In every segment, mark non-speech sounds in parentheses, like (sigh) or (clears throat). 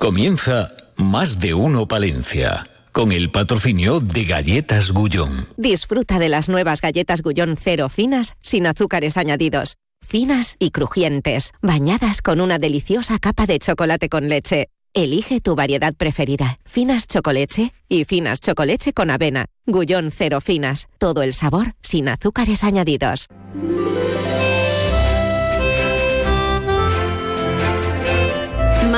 Comienza Más de Uno Palencia. Con el patrocinio de Galletas Gullón. Disfruta de las nuevas galletas Gullón cero finas sin azúcares añadidos. Finas y crujientes, bañadas con una deliciosa capa de chocolate con leche. Elige tu variedad preferida, finas chocolate y finas chocolate con avena. Gullón cero finas, todo el sabor sin azúcares añadidos.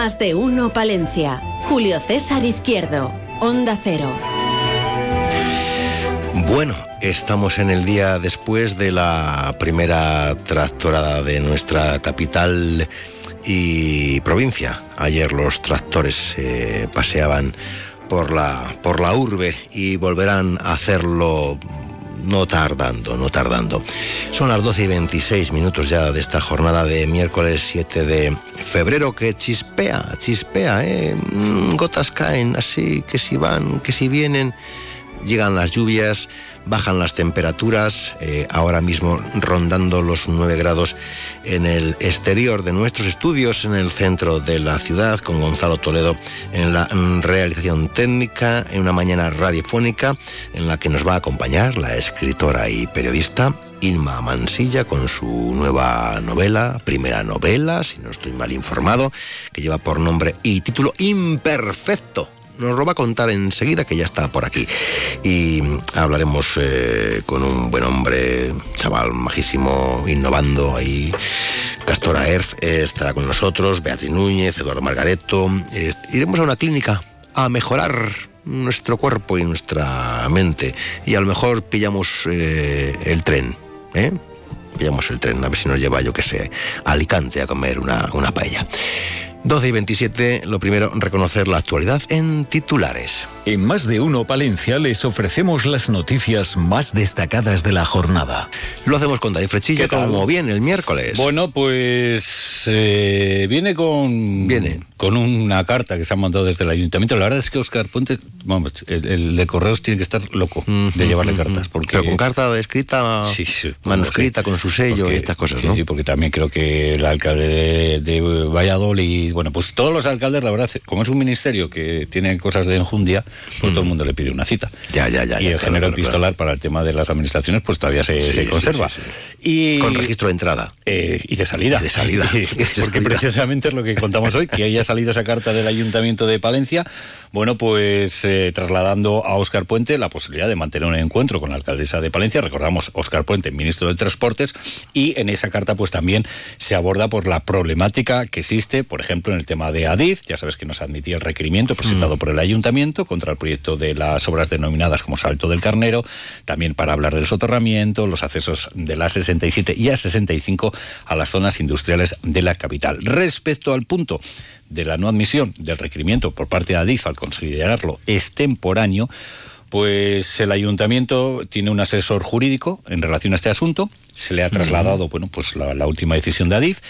Más de uno Palencia. Julio César Izquierdo. Onda Cero. Bueno, estamos en el día después de la primera tractorada de nuestra capital y provincia. Ayer los tractores se paseaban por la, por la urbe y volverán a hacerlo no tardando, no tardando. Son las 12 y 26 minutos ya de esta jornada de miércoles 7 de febrero que chispea, chispea, ¿eh? Mm, gotas caen así, que si van, que si vienen, llegan las lluvias bajan las temperaturas, eh, ahora mismo rondando los 9 grados en el exterior de nuestros estudios, en el centro de la ciudad, con Gonzalo Toledo en la realización técnica, en una mañana radiofónica en la que nos va a acompañar la escritora y periodista Inma Mansilla con su nueva novela, primera novela, si no estoy mal informado, que lleva por nombre y título Imperfecto nos lo va a contar enseguida que ya está por aquí. Y hablaremos eh, con un buen hombre, chaval majísimo, innovando ahí. Castora Erf estará con nosotros, Beatriz Núñez, Eduardo Margareto. iremos a una clínica a mejorar nuestro cuerpo y nuestra mente. Y a lo mejor pillamos eh, el tren, ¿eh? Pillamos el tren, a ver si nos lleva, yo que sé, a Alicante a comer una, una paella. 12 y 27, lo primero, reconocer la actualidad en titulares. En más de uno Palencia les ofrecemos las noticias más destacadas de la jornada. Lo hacemos con David Frechilla, como bien el miércoles. Bueno, pues eh, viene con viene con una carta que se ha mandado desde el ayuntamiento. La verdad es que Oscar Puente, vamos, el, de correos tiene que estar loco de llevarle cartas. Porque, Pero con carta escrita, manuscrita, con su sello y estas cosas, ¿no? Sí, porque también creo que el alcalde de, Valladolid, bueno, pues todos los alcaldes, la verdad, como es un ministerio que tiene cosas de enjundia, pues todo el mundo le pide una cita. Ya, ya, ya. Y el género epistolar para el tema de las administraciones, pues todavía se, conserva. y, con registro de entrada. Eh, y de salida. de salida. (laughs) porque precisamente es lo que contamos hoy, que haya salido esa carta del Ayuntamiento de Palencia, bueno, pues eh, trasladando a Óscar Puente la posibilidad de mantener un encuentro con la alcaldesa de Palencia. Recordamos, Óscar Puente, ministro de Transportes, y en esa carta pues también se aborda por la problemática que existe, por ejemplo, en el tema de Adif. Ya sabes que nos admitía el requerimiento presentado mm. por el Ayuntamiento contra el proyecto de las obras denominadas como Salto del Carnero, también para hablar del soterramiento, los accesos de la 67 y A65 a las zonas industriales de la capital. Respecto al punto de la no admisión del requerimiento por parte de Adif al considerarlo extemporáneo, pues el ayuntamiento tiene un asesor jurídico en relación a este asunto, se le ha trasladado, bueno, pues la, última decisión de Adif.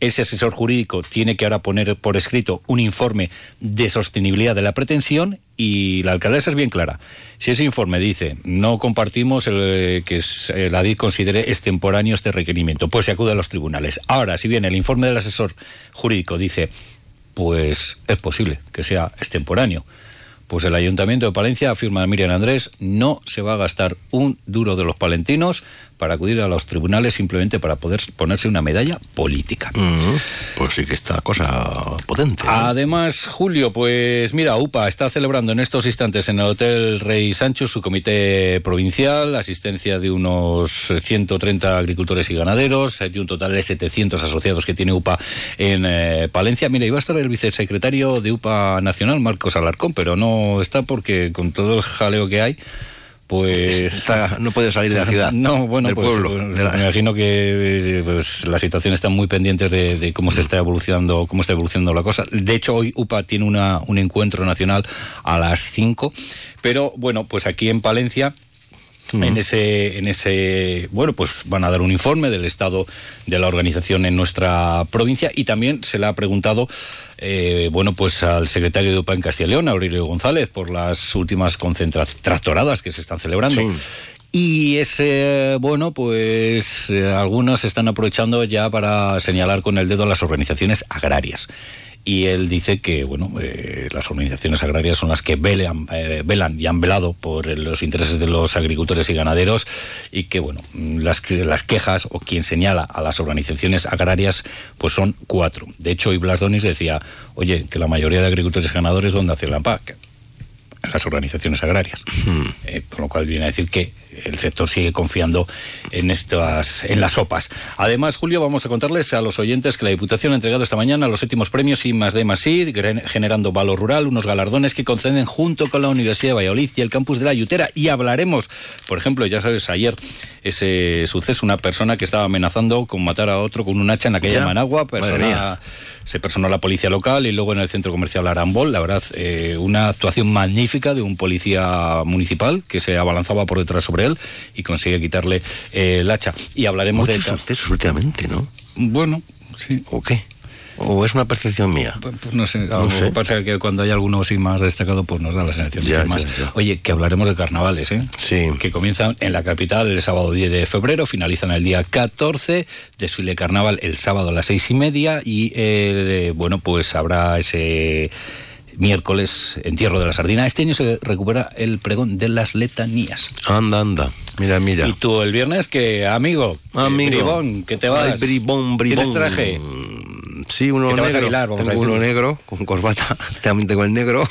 Ese asesor jurídico tiene que ahora poner por escrito un informe de sostenibilidad de la pretensión y la alcaldesa es bien clara. Si ese informe dice no compartimos el, que el Adif considere extemporáneo este requerimiento, pues se acude a los tribunales. Ahora, si bien el informe del asesor jurídico dice pues es posible que sea extemporáneo. Pues el Ayuntamiento de Palencia afirma Miriam Andrés no se va a gastar un duro de los palentinos para acudir a los tribunales simplemente para poder ponerse una medalla política. pues sí que está cosa potente. Además, Julio, pues mira, UPA está celebrando en estos instantes en el Hotel Rey Sancho su comité provincial, asistencia de unos 130 agricultores y ganaderos, hay un total de 700 asociados que tiene UPA en eh, Palencia. Mira, iba a estar el vicesecretario de UPA Nacional, Marcos Alarcón, pero no está porque con todo el jaleo que hay, pues no puede salir de la ciudad. (laughs) No, bueno, pues, pueblo, pues, me imagino que pues, la situación está muy pendiente de, cómo se está evolucionando, cómo está evolucionando la cosa. De hecho, hoy UPA tiene una, un encuentro nacional a las 5, pero bueno, pues aquí en Palencia en ese en ese bueno pues van a dar un informe del estado de la organización en nuestra provincia y también se le ha preguntado eh, bueno, pues al secretario de UPA en Castilla y León, Aurelio González, por las últimas tractoradas que se están celebrando. Y ese, bueno, pues eh, algunos están aprovechando ya para señalar con el dedo a las organizaciones agrarias. Y él dice que bueno eh, las organizaciones agrarias son las que velan, eh, velan y han velado por los intereses de los agricultores y ganaderos y que bueno las, las quejas o quien señala a las organizaciones agrarias pues son cuatro. De hecho, hoy Blas Donis decía, oye, que la mayoría de agricultores y ganadores donde hacen la PAC las organizaciones agrarias. Hmm. Eh, con lo cual viene a decir que el sector sigue confiando en estas en las sopas. Además, Julio, vamos a contarles a los oyentes que la Diputación ha entregado esta mañana los séptimos premios I más D más I, generando valor rural, unos galardones que conceden junto con la Universidad de Valladolid y el campus de la Yutera. Y hablaremos, por ejemplo, ya sabes, ayer ese suceso, una persona que estaba amenazando con matar a otro con un hacha en aquella Managua, persona se personó la policía local y luego en el centro comercial Arambol, la verdad, eh, una actuación magnífica de un policía municipal que se abalanzaba por detrás sobre él y consigue quitarle eh, el hacha. Y hablaremos Muchos de... sucesos últimamente, ¿no? Bueno, sí. ¿O qué? ¿O es una percepción mía? Pues, pues no sé, no sé. pasa que cuando hay alguno así más destacado, pues nos da la sensación de que más. Oye, que hablaremos de carnavales, ¿eh? Sí. Que comienzan en la capital el sábado 10 de febrero, finalizan el día 14, desfile carnaval el sábado a las seis y media y, eh, bueno, pues habrá ese miércoles, entierro de la sardina. Este año se recupera el pregón de las letanías. Anda, anda. Mira, mira. Y tú el viernes, que amigo, amigo. bribón, que te vas. bribón, bribón. ¿Tienes traje? Sí, uno negro. tengo uno negro, con corbata. (laughs) También tengo el negro.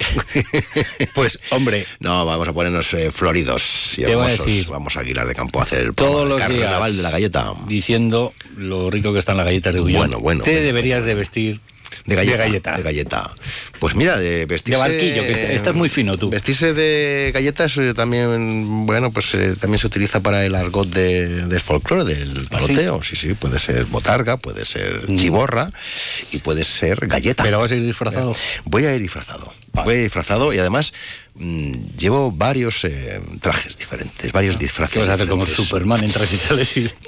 (laughs) pues, hombre. No, vamos a ponernos eh, floridos y hermosos. Vamos a Aguilar de Campo a hacer el Todos los carnaval días de la galleta. Diciendo lo rico que están las galletas de Gullón. Bueno, bueno. Te deberías de vestir de galleta, de galleta. Pues mira, de vestirse... De barquillo, que estás muy fino tú. Vestirse de galletas también, bueno, pues eh, también se utiliza para el argot del folclore, del ¿Ah, paloteo. ¿Sí? sí, puede ser botarga, puede ser mm. chiborra y puede ser galleta. ¿Pero vas a ir disfrazado? Voy a ir disfrazado. Voy disfrazado y además Mm, llevo varios eh, trajes diferentes, varios disfraces. ¿Qué vas a hacer como Superman en trajes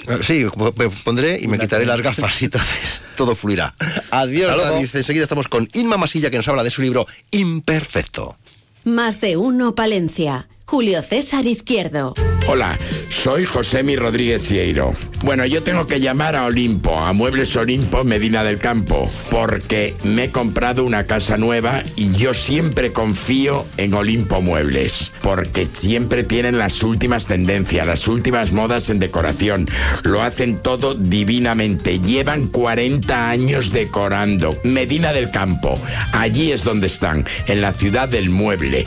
ah, Sí, me pondré y me quitaré las gafas y entonces (laughs) todo fluirá. Adiós, David. Enseguida estamos con Inma Masilla que nos habla de su libro Imperfecto. Más de uno, Palencia. Julio César Izquierdo. Hola, soy José Mi Rodríguez Cieiro. Bueno, yo tengo que llamar a Olimpo, a Muebles Olimpo Medina del Campo, porque me he comprado una casa nueva y yo siempre confío en Olimpo Muebles, porque siempre tienen las últimas tendencias, las últimas modas en decoración. Lo hacen todo divinamente. Llevan 40 años decorando. Medina del Campo, allí es donde están, en la ciudad del mueble.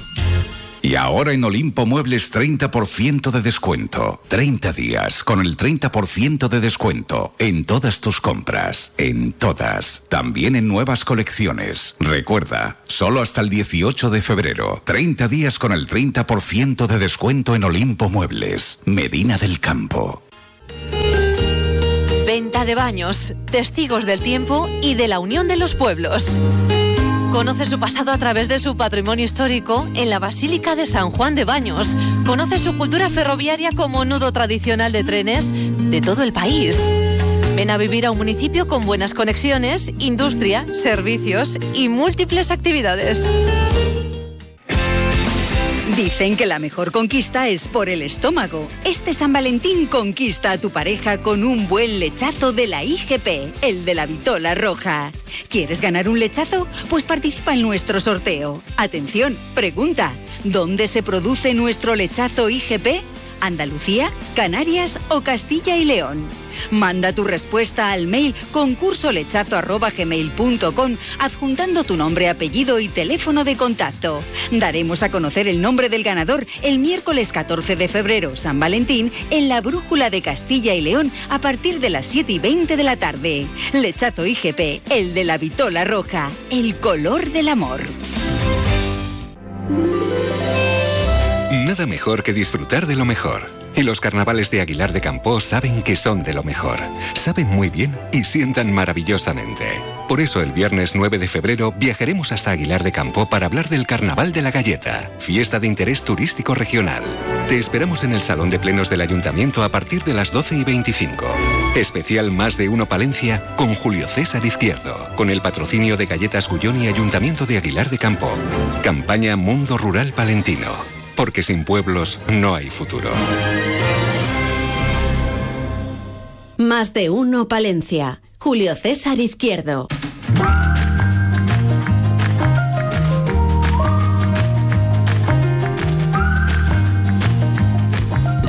Y ahora en Olimpo Muebles 30% de descuento. 30 días con el 30% de descuento en todas tus compras. En todas. También en nuevas colecciones. Recuerda, solo hasta el 18 de febrero. 30 días con el 30% de descuento en Olimpo Muebles. Medina del Campo. Venta de baños, testigos del tiempo y de la unión de los pueblos. Conoce su pasado a través de su patrimonio histórico en la Basílica de San Juan de Baños. Conoce su cultura ferroviaria como nudo tradicional de trenes de todo el país. Ven a vivir a un municipio con buenas conexiones, industria, servicios y múltiples actividades. Dicen que la mejor conquista es por el estómago. Este San Valentín conquista a tu pareja con un buen lechazo de la IGP, el de la Vitola Roja. ¿Quieres ganar un lechazo? Pues participa en nuestro sorteo. Atención, pregunta, ¿dónde se produce nuestro lechazo IGP? ¿Andalucía, Canarias o Castilla y León? Manda tu respuesta al mail concursolechazo.gmail.com adjuntando tu nombre, apellido y teléfono de contacto. Daremos a conocer el nombre del ganador el miércoles 14 de febrero, San Valentín, en la Brújula de Castilla y León a partir de las 7 y 20 de la tarde. Lechazo IGP, el de la vitola roja, el color del amor. Nada mejor que disfrutar de lo mejor. Y los carnavales de Aguilar de Campo saben que son de lo mejor. Saben muy bien y sientan maravillosamente. Por eso el viernes 9 de febrero viajaremos hasta Aguilar de Campo para hablar del Carnaval de la Galleta, fiesta de interés turístico regional. Te esperamos en el Salón de Plenos del Ayuntamiento a partir de las 12 y 25. Especial Más de Uno Palencia con Julio César Izquierdo, con el patrocinio de Galletas Gullón y Ayuntamiento de Aguilar de Campo. Campaña Mundo Rural Palentino porque sin pueblos no hay futuro. Más de uno Palencia. Julio César Izquierdo.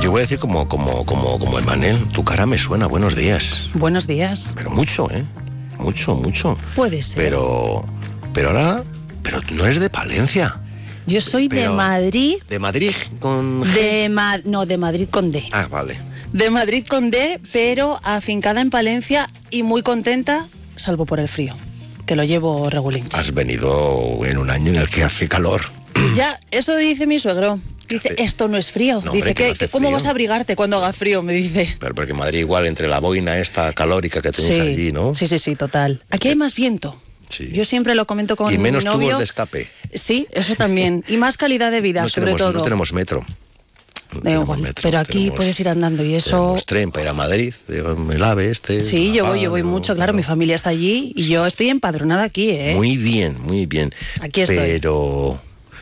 Yo voy a decir como, como, como, como el Manel, tu cara me suena, buenos días. Buenos días. Pero mucho, ¿eh? Mucho, mucho. Puede ser. Pero, pero ahora, pero no eres de Palencia. Yo soy de Madrid. De Madrid con... De Ma- no, de Madrid con D. Ah, vale. De Madrid con D, pero afincada en Palencia y muy contenta, salvo por el frío, que lo llevo regulín. Has venido en un año en el que hace calor. (clears throat) Ya, eso dice mi suegro. Dice, esto no es frío. No, dice, hombre, que ¿qué- no hace ¿cómo frío. vas a abrigarte cuando haga frío? Me dice. Pero porque Madrid igual entre la boina esta calórica que tenéis allí, ¿no? sí, sí, sí, total. Aquí hay más viento. Yo siempre lo comento con y menos mi novio. tubos de escape. Sí, eso también. (laughs) Y más calidad de vida, No sobre tenemos, todo. no tenemos metro. Da igual, pero aquí puedes ir andando y eso. Tenemos tren para ir a Madrid, el AVE este. Sí, yo voy, yo voy mucho, claro, mi familia está allí y yo estoy empadronada aquí, ¿eh? Muy bien, muy bien. Aquí estoy. Pero,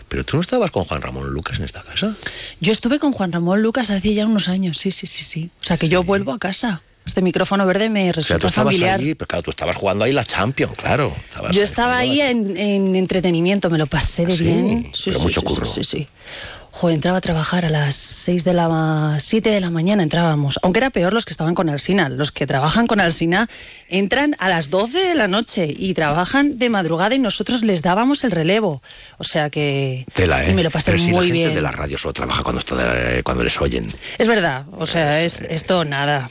pero tú no estabas con Juan Ramón Lucas en esta casa. Yo estuve con Juan Ramón Lucas hace ya unos años, sí, sí, sí, sí. O sea que yo vuelvo a casa. Este micrófono verde me O sea, tú resulta estabas familiar. allí, pero claro, tú estabas jugando ahí la Champions, claro. Yo estaba ahí en, en entretenimiento, me lo pasé de ¿Ah, sí? bien. Pero mucho sí, curro. Sí, sí, sí. Joder, entraba a trabajar a las 6 de la 7 de la mañana entrábamos. Aunque era peor los que estaban con Alsina. Los que trabajan con Alsina entran a las 12 de la noche y trabajan de madrugada y nosotros les dábamos el relevo. O sea que Tela, ¿eh? y me lo pasé pero si muy la gente bien. de la radio solo trabaja cuando, está de- cuando les oyen. Es verdad, o sea, es esto nada.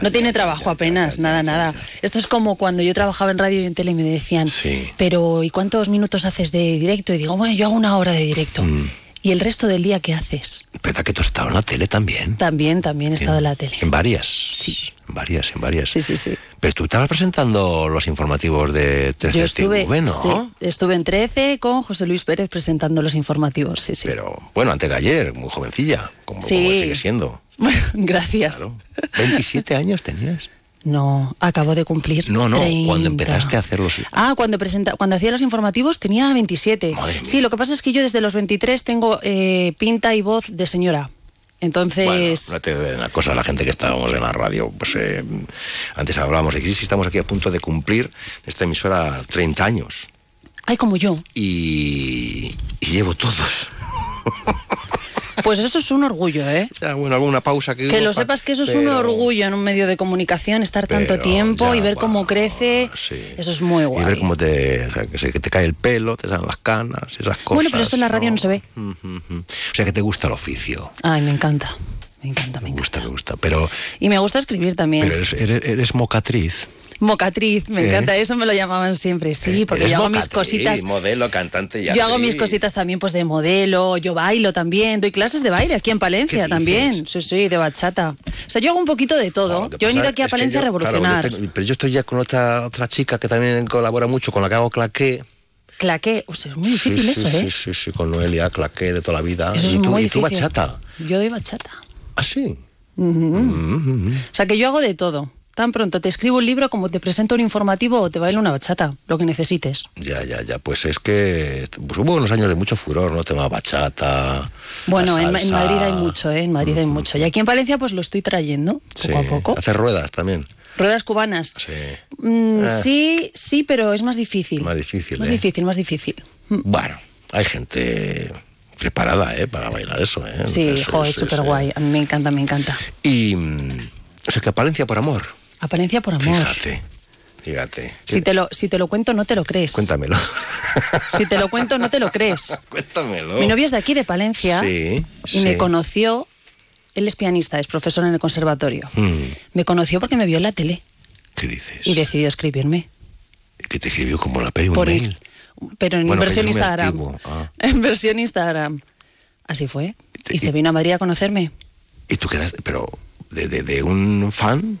no tiene trabajo apenas, nada, nada. Esto es como cuando yo trabajaba en radio y en tele y me decían, pero ¿y cuántos minutos haces de directo? Y digo, bueno, yo hago una hora de directo. Mm. ¿Y el resto del día qué haces? ¿Verdad que tú has estado en la tele también? También, también he estado en la tele. En varias. Sí. En varias, en varias. Sí, sí, sí. Pero tú estabas presentando los informativos de Yo 13 estuve, TV, ¿no? sí, estuve en 13 con José Luis Pérez presentando los informativos, sí, sí. Pero bueno, antes de ayer, muy jovencilla, como, Sí. como sigue siendo. Bueno, (laughs) gracias. 27 años tenías. No, acabo de cumplir. No, no, 30. cuando empezaste a hacer los... Ah, cuando, presenta, cuando hacía los informativos tenía 27. Sí, lo que pasa es que yo desde los 23 tengo eh, pinta y voz de señora. Entonces, No te una cosa, la gente que estábamos en la radio, pues eh, antes hablábamos de crisis, estamos aquí a punto de cumplir esta emisora 30 años ay, como yo. y, y llevo todos. Pues eso es un orgullo, ¿eh? Sea, bueno, alguna pausa que... Que lo pa- sepas que eso es un orgullo en un medio de comunicación, estar tanto tiempo ya, y ver cómo crece. Eso es muy Y guay. ver cómo te, o sea, que, te cae el pelo, te salen las canas y esas cosas. bueno, pero eso en la radio no, se ve. O sea, que te gusta el oficio. Ay, me encanta. Me encanta, me gusta. Me gusta, pero, Y me gusta escribir también. pero eres, eres, eres mocatriz. Mocatriz, me ¿Eh? encanta, eso me lo llamaban siempre, sí, porque Eres yo hago mis cositas. modelo, cantante y Yo hago mis cositas también pues de modelo, yo bailo también, doy clases de baile aquí en Palencia también, sí, sí, de bachata. O sea, yo hago un poquito de todo. yo he venido aquí a Palencia a revolucionar. claro, yo tengo- pero yo estoy ya con otra, otra chica que también colabora mucho, con la que hago claqué. Claqué, o sea, es muy difícil sí, eso, ¿eh? Sí, sí, sí, con Noelia, claqué de toda la vida. Eso es y tú, muy y tú bachata. Yo doy bachata. ¿Ah, sí? Ujú. Mm, O sea, que yo hago de todo. Tan pronto te escribo un libro como te presento un informativo o te bailo una bachata, lo que necesites. Ya, ya, ya. Pues es que pues hubo unos años de mucho furor, ¿no? Tema bachata. Bueno, en. Madrid hay mucho, ¿eh? En Madrid hay mucho. Y aquí en Palencia pues lo estoy trayendo Sí. poco a poco. Hacer ruedas también. Ruedas cubanas. Sí. Mm, Eh. Sí, sí, pero es más difícil. Más difícil, Más ¿eh? difícil, más difícil. Bueno, hay gente preparada, ¿eh? Para bailar eso, ¿eh? Sí, Eso jo, es súper guay. A mí me encanta, me encanta. Y. mm, O sea, que Palencia por amor. A Palencia por amor. Fíjate. Fíjate. Si te, lo, si te lo cuento, no te lo crees. Cuéntamelo. Si te lo cuento, no te lo crees. (laughs) Cuéntamelo. Mi novio es de aquí, de Palencia. Sí, Y sí. me conoció. Él es pianista, es profesor en el conservatorio. Mm, Me conoció porque me vio en la tele. ¿Qué dices? Y decidió escribirme. Que te escribió como la peli un Por mail. Pero en Bueno, versión Instagram. Ah. (laughs) En versión Instagram. Así fue. Y se vino a Madrid a conocerme. Y tú quedaste, pero de, de, de un fan.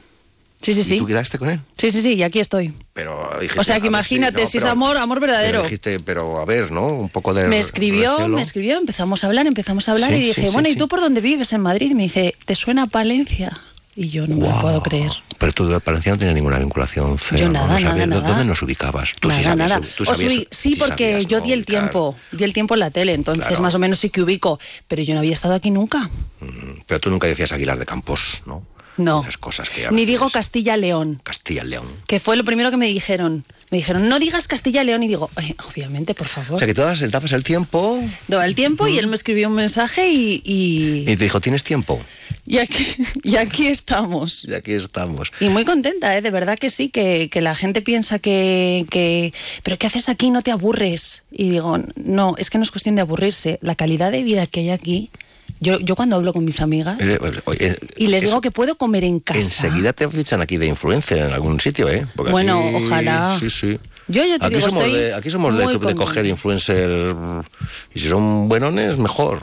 Sí, sí, ¿Y sí. tú quedaste con él? Sí, sí, sí, y aquí estoy. Pero dijiste, O sea, que ver, imagínate, no, si es amor, amor pero verdadero. dijiste, pero a ver, ¿no? Un poco de. Me escribió, recelo. me escribió, empezamos a hablar, empezamos a hablar Sí, y dije, sí, bueno, ¿y tú por dónde vives en Madrid? Y me dice, ¿te suena Palencia? Y yo no me lo puedo creer. Pero tú de Palencia no tenías ninguna vinculación. Cero, Yo nada, No nada, ¿Dónde nada. nos ubicabas? Tú sí nada, sabías. nada. tú sabías- sí, sí, porque sabías, yo di el tiempo, di el tiempo en la tele, entonces Claro. más o menos sí que ubico, pero yo no había estado aquí nunca. Pero tú nunca decías Aguilar de Campos, ¿no? No. Cosas que Ni digo Castilla-León, Castilla-León. que fue lo primero que me dijeron. Me dijeron, no digas Castilla-León y digo, "Ay, obviamente, por O favor. sea, que todas dabas el tiempo Daba el tiempo y él me escribió un mensaje y, y- y te dijo, ¿tienes tiempo? Y aquí, y aquí estamos. Y aquí estamos. Y muy contenta, ¿eh? de verdad que sí, que, que la gente piensa que, que, pero ¿qué haces aquí? No te aburres. Y digo, no, es que no es cuestión de aburrirse. La calidad de vida que hay aquí, yo, yo cuando hablo con mis amigas Eh, oye, y les es- digo que puedo comer en casa. Enseguida te fichan aquí de influencer en algún sitio, ¿eh? Porque Bueno, aquí- ojalá. Sí, sí. Yo ya te aquí digo, somos estoy de, aquí somos de, de coger influencer y si son buenones, mejor.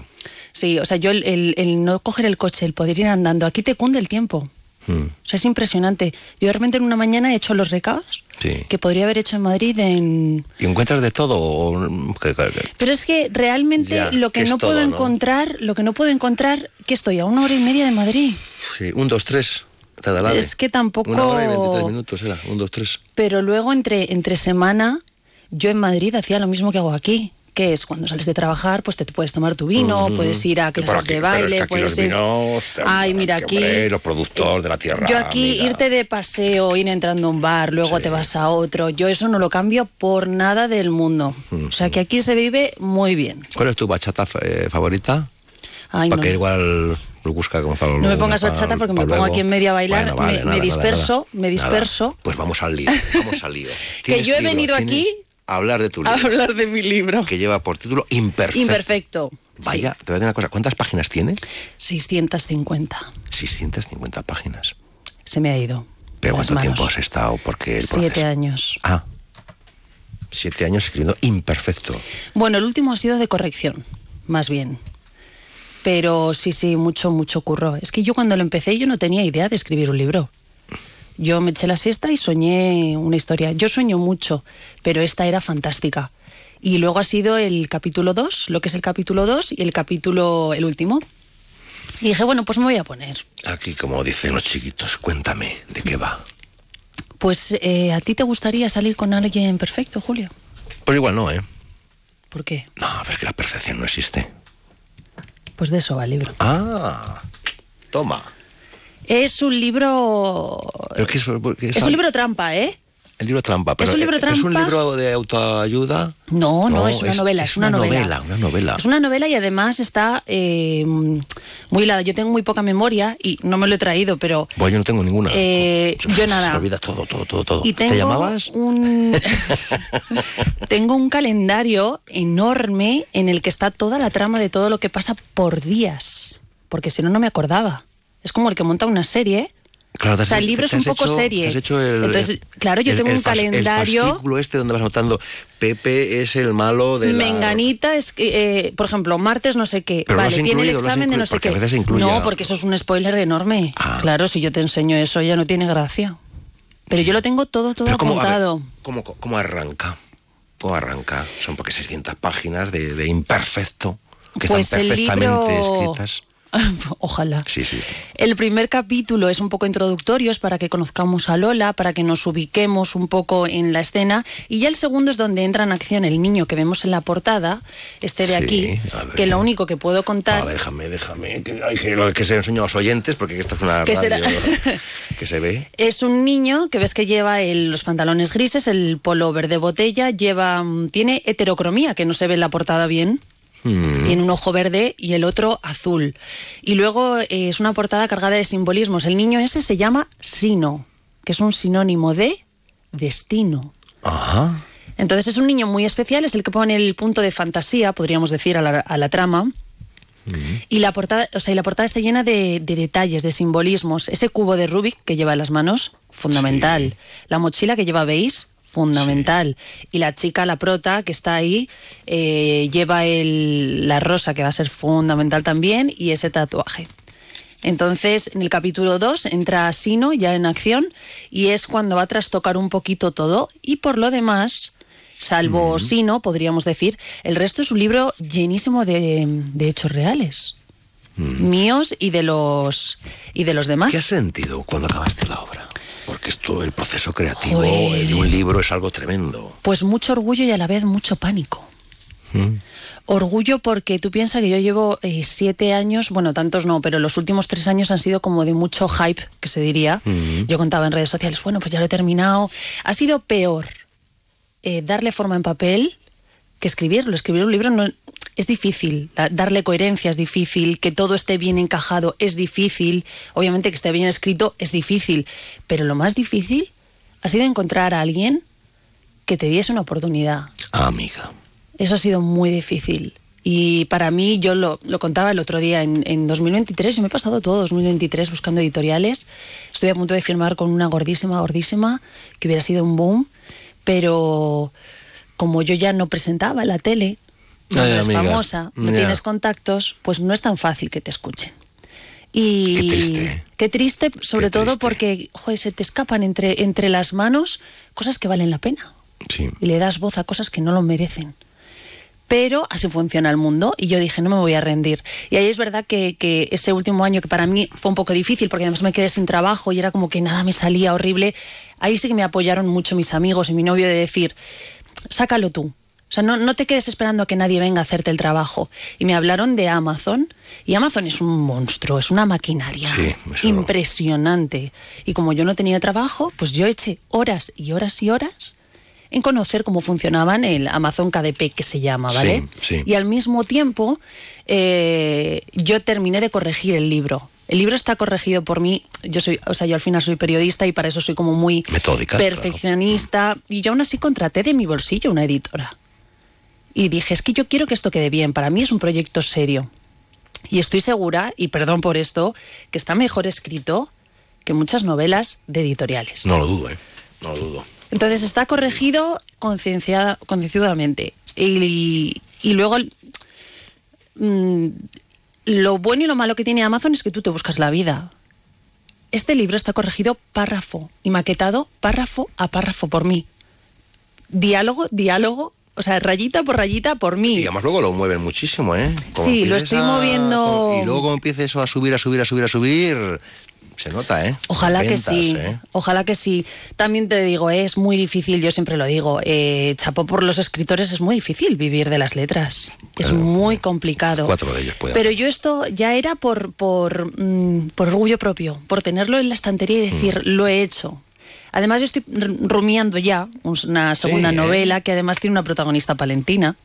Sí, o sea, yo el, el- el no coger el coche, el poder ir andando, aquí te cunde el tiempo. Hmm, O sea, es impresionante. Yo de repente en una mañana he hecho los recados sí. que podría haber hecho en Madrid en... ¿Y encuentras de todo? o- Pero es que realmente Ya, lo que que no puedo todo, ¿no? encontrar, lo que no puedo encontrar, que estoy a una hora y media de Madrid. Sí, un, dos, tres. Es que tampoco... Una hora y 23 minutos era. Un, dos, tres. Pero luego entre, entre semana, yo en Madrid hacía lo mismo que hago aquí. Que es cuando sales de trabajar, pues te, puedes tomar tu vino, Ujú. puedes ir a clases aquí- de pero es baile, que puedes ir. vinos, Ay, mira, aquí. hombre, los productores de la tierra. Yo aquí mira. irte de paseo, ir entrando a un bar, luego te vas a otro, yo eso no lo cambio por nada del mundo. O sea que aquí se vive muy bien. ¿Cuál es tu bachata eh, favorita? Ay, Para no. que igual lo busca como No me pongas bachata porque me pongo aquí en medio a bailar, me- me disperso, me disperso. Pues vamos al lío, vamos al lío. (laughs) Que ¿Tienes yo he venido ¿Tienes- aquí hablar de tu libro. hablar de mi libro. Que lleva por título Imperfecto. Imperfecto. Vaya, te voy a decir una cosa. ¿Cuántas páginas tiene? 650. 650 páginas. Se me ha ido. ¿Pero cuánto manos. tiempo has estado? Porque el Siete proceso- años. Ah, siete años escribiendo Imperfecto. Bueno, el último ha sido de corrección, más bien. Pero sí, sí, mucho, mucho curro. Es que yo cuando lo empecé yo no tenía idea de escribir un libro. Yo me eché la siesta y soñé una historia. Yo sueño mucho, pero esta era fantástica. Y luego ha sido el capítulo 2, lo que es el capítulo 2 y el capítulo, el último. Y dije, bueno, pues me voy a poner. Aquí, como dicen los chiquitos, cuéntame de qué va. Pues eh, a ti te gustaría salir con alguien perfecto, Julio. Pues igual no, ¿eh? ¿Por qué? No, es que la perfección no existe. Pues de eso va el libro. Ah, toma. Es un libro... Pero ¿qué es, Es un libro trampa, ¿eh? El libro trampa. Pero un libro ¿Es un trampa? libro de autoayuda? No, no, es una novela, es, una, novela. Una novela. Es una novela y además está eh, muy hilada. Yo tengo muy poca memoria y no me lo he traído, pero Pues yo no tengo ninguna. eh, yo Se me nada. olvida todo, todo, todo, todo. Y tengo ¿Te llamabas? un (laughs) tengo un calendario enorme en el que está toda la trama de todo lo que pasa por días, porque si no no me acordaba. Es como el que monta una serie. Claro, te o sea, el libro te es un poco hecho- serie. te has hecho el- Entonces, claro, yo el- tengo el un fas- calendario. El fascículo este donde vas notando Pepe es el malo de la... Menganita es que, eh, por ejemplo, martes no sé qué. Pero vale, tiene el examen de no sé qué. no, porque eso es un spoiler enorme. Ah. Claro, si yo te enseño eso ya no tiene gracia. Pero yo lo tengo todo, todo Pero ¿cómo, ver. ¿cómo, cómo arranca? ¿Cómo arranca? Son porque 600 páginas de, de imperfecto, que Pues están el perfectamente libro- escritas. (laughs) Ojalá. Sí, sí. El primer capítulo es un poco introductorio, es para que conozcamos a Lola, para que nos ubiquemos un poco en la escena. Y ya el segundo es donde entra en acción el niño que vemos en la portada, este de aquí, que lo único que puedo contar... A ver, déjame, déjame. Que, ay, que, que se enseño a los oyentes, porque esto es una Que radio será- (laughs) que se ve. Es un niño que ves que lleva el- los pantalones grises, el polo verde botella, lleva mm, tiene heterocromía, que no se ve en la portada bien. Mm. Tiene un ojo verde y el otro azul. Y luego eh, es una portada cargada de simbolismos. El niño ese se llama Sino, que es un sinónimo de destino. Ajá. Entonces es un niño muy especial, es el que pone el punto de fantasía, podríamos decir, a la, a la trama. Y la portada, o sea, y la portada está llena de, de detalles, de simbolismos. Ese cubo de Rubik que lleva en las manos, fundamental. La mochila que lleva veis, fundamental. Y la chica, la prota, que está ahí, eh, lleva el- la rosa, que va a ser fundamental también, y ese tatuaje. Entonces, en el capítulo 2 entra Sino ya en acción y es cuando va a trastocar un poquito todo y por lo demás, salvo Sino, podríamos decir, el resto es un libro llenísimo de, de hechos reales. Míos y de los y de los demás. ¿Qué has sentido cuando acabaste la obra? Porque esto, el proceso creativo Joder. de un libro es algo tremendo. Pues mucho orgullo y a la vez mucho pánico. Mm. Orgullo porque tú piensas que yo llevo eh, siete años, bueno, tantos no, pero los últimos tres años han sido como de mucho hype, que se diría. Mm. Yo contaba en redes sociales, bueno, pues ya lo he terminado. Ha sido peor eh, darle forma en papel que escribirlo. Escribir un libro no, es difícil, darle coherencia es difícil, que todo esté bien encajado es difícil, obviamente que esté bien escrito es difícil, pero lo más difícil ha sido encontrar a alguien que te diese una oportunidad. Amiga. Eso ha sido muy difícil. Y para mí, yo lo, lo contaba el otro día, en, en 2023, yo me he pasado todo 2023 buscando editoriales. Estoy a punto de firmar con una gordísima, gordísima, que hubiera sido un boom, pero como yo ya no presentaba en la tele, no Ay, eres amiga. famosa, no tienes contactos, pues no es tan fácil que te escuchen. Y Qué triste. Qué triste, sobre Qué todo porque joder, se te escapan entre, entre las manos cosas que valen la pena Sí. y le das voz a cosas que no lo merecen. Pero así funciona el mundo y yo dije, no me voy a rendir. Y ahí es verdad que, que ese último año que para mí fue un poco difícil porque además me quedé sin trabajo y era como que nada me salía horrible, ahí sí que me apoyaron mucho mis amigos y mi novio de decir, sácalo tú. O sea, no, no te quedes esperando a que nadie venga a hacerte el trabajo. Y me hablaron de Amazon y Amazon es un monstruo, es una maquinaria Sí, impresionante. Y como yo no tenía trabajo, pues yo eché horas y horas y horas en conocer cómo funcionaban el Amazon KDP, que se llama, ¿vale? Sí, sí. Y al mismo tiempo, eh, yo terminé de corregir el libro. El libro está corregido por mí. Yo soy, o sea, yo al final soy periodista y para eso soy como muy Metódica, perfeccionista. Y yo aún así contraté de mi bolsillo una editora. Y dije, es que yo quiero que esto quede bien. Para mí es un proyecto serio. Y estoy segura, y perdón por esto, que está mejor escrito que muchas novelas de editoriales. No lo dudo, ¿eh? No lo dudo. Entonces está corregido concienciada- concienzudamente. Y, y luego mm, lo bueno y lo malo que tiene Amazon es que tú te buscas la vida. Este libro está corregido párrafo y maquetado párrafo a párrafo por mí. Diálogo, diálogo, o sea, rayita por rayita por mí. Y además luego lo mueven muchísimo, ¿eh? Sí, lo estoy moviendo- Y luego empieza eso a subir, a subir, a subir, a subir. Se nota, ¿eh? Ojalá que sí, ¿eh? ojalá que sí. También te digo, eh, es muy difícil, yo siempre lo digo, eh, chapó por los escritores, es muy difícil vivir de las letras. es muy complicado. Cuatro de ellos pueden. Pero yo esto ya era por, por, mm, por orgullo propio, por tenerlo en la estantería y decir, Mm. lo he hecho. Además, yo estoy rumiando ya una segunda ¿eh? novela que además tiene una protagonista palentina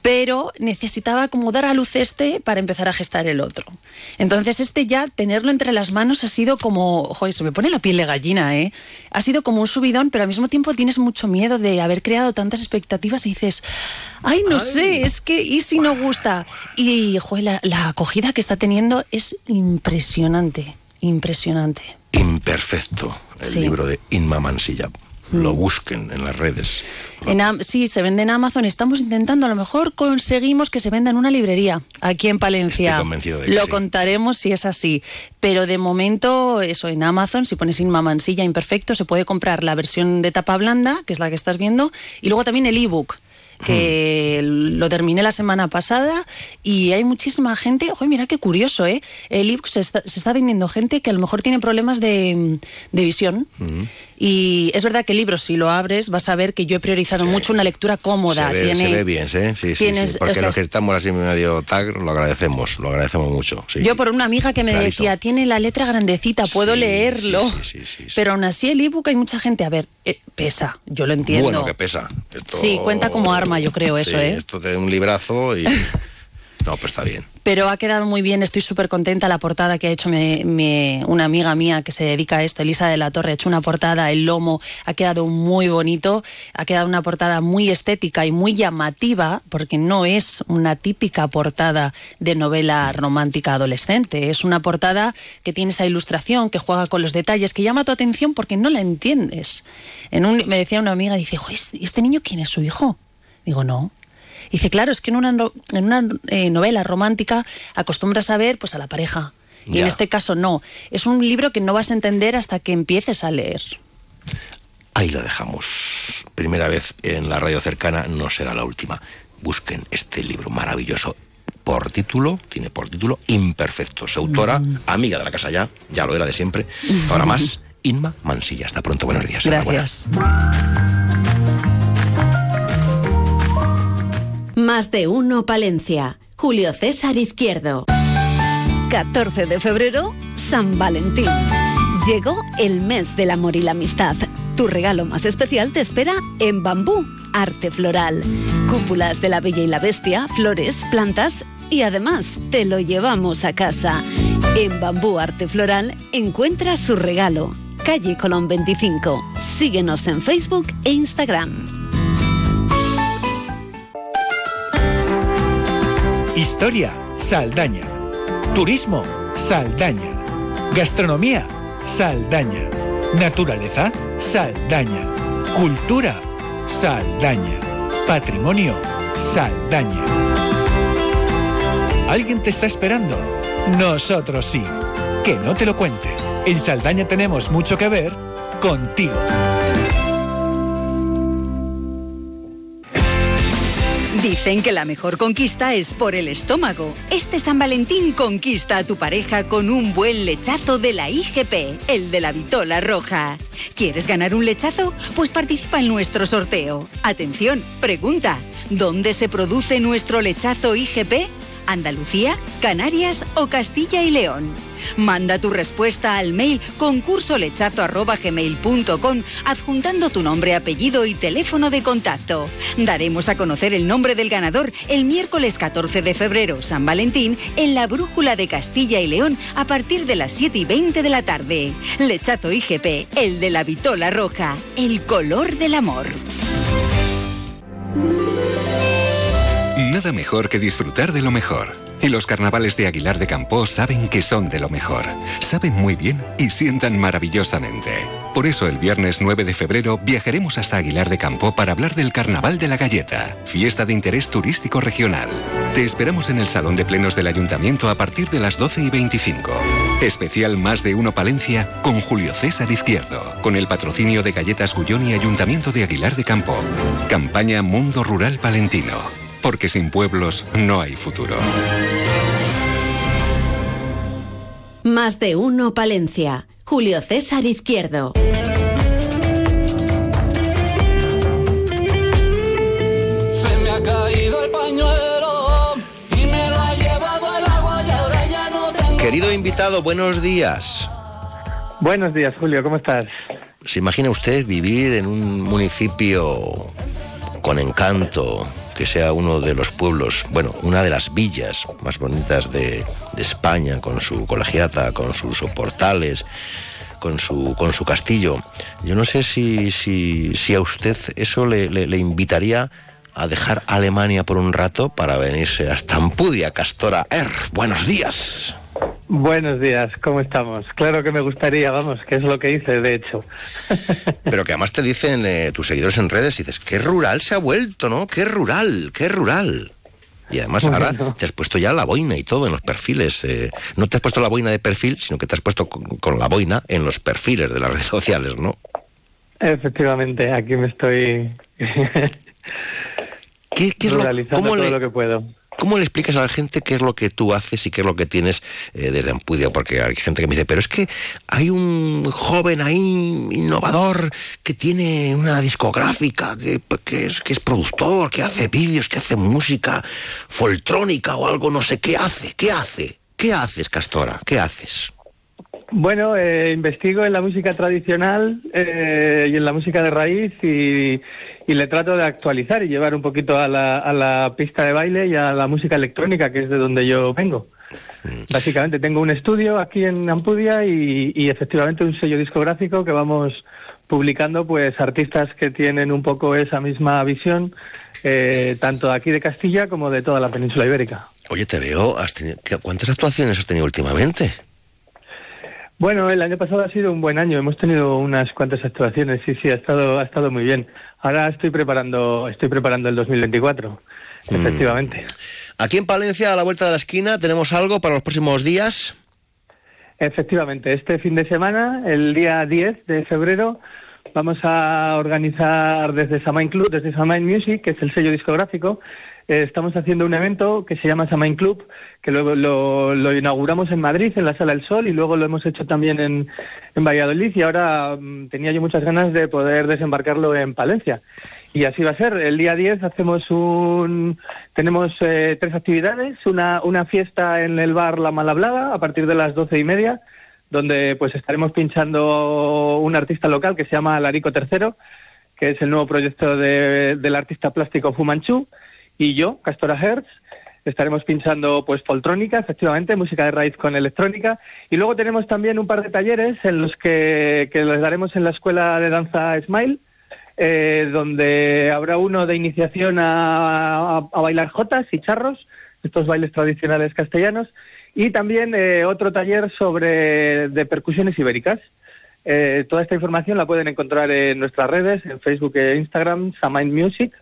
pero necesitaba como dar a luz este para empezar a gestar el otro. Entonces este ya, tenerlo entre las manos ha sido como, joder, se me pone la piel de gallina, ¿eh? Ha sido como un subidón, pero al mismo tiempo tienes mucho miedo de haber creado tantas expectativas y dices, ay, no sé, es que, ¿y si no gusta? Y, joder, la, la acogida que está teniendo es impresionante, impresionante. Imperfecto, el Sí. libro de Inma Mansilla. Mm. Lo busquen en las redes. En Am- sí, se vende en Amazon. Estamos intentando, a lo mejor conseguimos que se venda en una librería aquí en Palencia. Estoy convencido de que Lo sí. contaremos si es así. Pero de momento, eso en Amazon, si pones Inma Mansilla Imperfecto, se puede comprar la versión de tapa blanda, que es la que estás viendo, y luego también el ebook que lo terminé la semana pasada y hay muchísima gente, oye, mira qué curioso, ¿eh? El ebook se está, se está vendiendo gente que a lo mejor tiene problemas de, de visión y es verdad que el libro, si lo abres, vas a ver que yo he priorizado mucho una lectura cómoda. Se ve, Tiene- se ve bien, ¿sí? Sí, sí, tienes- sí. Porque o sea, los que estamos así medio tag lo agradecemos, lo agradecemos mucho. Yo por una amiga que me Clarito. decía, tiene la letra grandecita, puedo leerlo. sí, sí, sí, sí. Pero aún así el ebook hay mucha gente, a ver, eh, pesa, yo lo entiendo. Bueno, que pesa. Esto- Sí, cuenta como arma, yo creo, eso, ¿eh? Esto de un librazo y... (laughs) No, pues está bien. Pero ha quedado muy bien, estoy súper contenta. La portada que ha hecho me- una amiga mía que se dedica a esto, Elisa de la Torre, ha hecho una portada, el lomo ha quedado muy bonito, ha quedado una portada muy estética y muy llamativa, porque no es una típica portada de novela romántica adolescente, es una portada que tiene esa ilustración, que juega con los detalles, que llama tu atención porque no la entiendes. En un, me decía una amiga, dice, "Jo, ¿y este niño quién es su hijo? Digo, no. Dice, claro, es que en una, en una eh, novela romántica acostumbras a ver pues, a la pareja. Y en este caso no. Es un libro que no vas a entender hasta que empieces a leer. Ahí lo dejamos. Primera vez en la radio cercana, no será la última. Busquen este libro maravilloso. Por título, tiene por título Imperfecto. Su autora, amiga de la casa ya, ya lo era de siempre. Ahora más, (laughs) Inma Mansilla. Hasta pronto, buenos días. Gracias. Más de uno Palencia. Julio César Izquierdo. 14 de febrero, San Valentín. Llegó el mes del amor y la amistad. Tu regalo más especial te espera en Bambú, arte floral. Cúpulas de la Bella y la Bestia, flores, plantas y además te lo llevamos a casa. En Bambú Arte Floral encuentras su regalo. Calle Colón 25. Síguenos en Facebook e Instagram. Historia, Saldaña. Turismo, Saldaña. Gastronomía, Saldaña. Naturaleza, Saldaña. Cultura, Saldaña. Patrimonio, Saldaña. ¿Alguien te está esperando? Nosotros sí. Que no te lo cuente. En Saldaña tenemos mucho que ver contigo. Dicen que la mejor conquista es por el estómago. Este San Valentín conquista a tu pareja con un buen lechazo de la IGP, el de la vitola roja. ¿Quieres ganar un lechazo? Pues participa en nuestro sorteo. Atención, pregunta, ¿dónde se produce nuestro lechazo IGP? ¿Andalucía, Canarias o Castilla y León? Manda tu respuesta al mail concursolechazo.gmail.com adjuntando tu nombre, apellido y teléfono de contacto. Daremos a conocer el nombre del ganador el miércoles 14 de febrero, San Valentín, en la Brújula de Castilla y León a partir de las 7 y 20 de la tarde. Lechazo IGP, el de la vitola roja, el color del amor. Nada mejor que disfrutar de lo mejor. Y los carnavales de Aguilar de Campos saben que son de lo mejor. Saben muy bien y sientan maravillosamente. Por eso el viernes 9 de febrero viajaremos hasta Aguilar de Campo para hablar del Carnaval de la Galleta, fiesta de interés turístico regional. Te esperamos en el Salón de Plenos del Ayuntamiento a partir de las 12 y 25. Especial Más de Uno Palencia con Julio César Izquierdo, con el patrocinio de Galletas Gullón y Ayuntamiento de Aguilar de Campo. Campaña Mundo Rural Palentino porque sin pueblos no hay futuro. Más de uno Palencia. Julio César Izquierdo. Se me ha caído el pañuelo y me lo ha llevado el agua y ahora ya no tengo... Querido invitado, buenos días. Buenos días, Julio, ¿cómo estás? ¿Se imagina usted vivir en un municipio con encanto, que sea uno de los pueblos, bueno, una de las villas más bonitas de, España, con su colegiata, con sus portales, con su, con su castillo. Yo no sé si, si, si a usted eso le invitaría a dejar Alemania por un rato para venirse hasta Ampudia, Castora Er. Buenos días. Buenos días, ¿cómo estamos? Claro que me gustaría, vamos, que es lo que hice, de hecho. (laughs) Pero que además te dicen eh, tus seguidores en redes, dices, qué rural se ha vuelto, ¿no? Qué rural, qué rural. Y además ahora te has puesto ya la boina y todo en los perfiles. eh, no te has puesto la boina de perfil, sino que te has puesto con, con la boina en los perfiles de las (laughs) redes sociales, ¿no? Efectivamente, aquí me estoy ¿Qué, qué es lo- cómo todo le- lo que puedo. ¿Cómo le explicas a la gente qué es lo que tú haces y qué es lo que tienes eh, desde Ampudia? Porque hay gente que me dice, pero es que hay un joven ahí innovador que tiene una discográfica, que, es, que es productor, que hace vídeos, que hace música foltrónica o algo, no sé qué hace, qué hace, qué haces, Castora, qué haces. Bueno, eh, investigo en la música tradicional eh, y en la música de raíz y, y le trato de actualizar y llevar un poquito a la, a la pista de baile y a la música electrónica, que es de donde yo vengo. Básicamente tengo un estudio aquí en Ampudia y, y efectivamente un sello discográfico que vamos publicando pues artistas que tienen un poco esa misma visión, eh, tanto aquí de Castilla como de toda la península ibérica. Oye, te veo, has tenido- ¿qué- ¿cuántas actuaciones has tenido últimamente? Bueno, el año pasado ha sido un buen año. Hemos tenido unas cuantas actuaciones. Sí, sí, ha estado, ha estado muy bien. Ahora estoy preparando, estoy preparando el 2024. Efectivamente. Aquí en Palencia, a la vuelta de la esquina, tenemos algo para los próximos días. Efectivamente, este fin de semana, el día 10 de febrero, vamos a organizar desde Samain Club, desde Samain Music, que es el sello discográfico, eh, estamos haciendo un evento que se llama Samain Club, que luego lo, inauguramos en Madrid, en la Sala del Sol, y luego lo hemos hecho también en, en Valladolid, y ahora mm, tenía yo muchas ganas de poder desembarcarlo en Palencia. Y así va a ser. El día 10 hacemos un... Tenemos eh, tres actividades. Una, una fiesta en el bar La Malhablada a partir de las doce y media, donde pues estaremos pinchando un artista local que se llama Larico Tercero, que es el nuevo proyecto de- del artista plástico Fumanchu, y yo, Castora Hertz, estaremos pinchando pues foltrónica, efectivamente, música de raíz con electrónica, y luego tenemos también un par de talleres en los que, que les daremos en la escuela de danza Smile, eh, donde habrá uno de iniciación a, a- a bailar jotas y charros, estos bailes tradicionales castellanos, y también eh, otro taller sobre de percusiones ibéricas. Eh, toda esta información la pueden encontrar en nuestras redes, en Facebook e Instagram, Samain Music,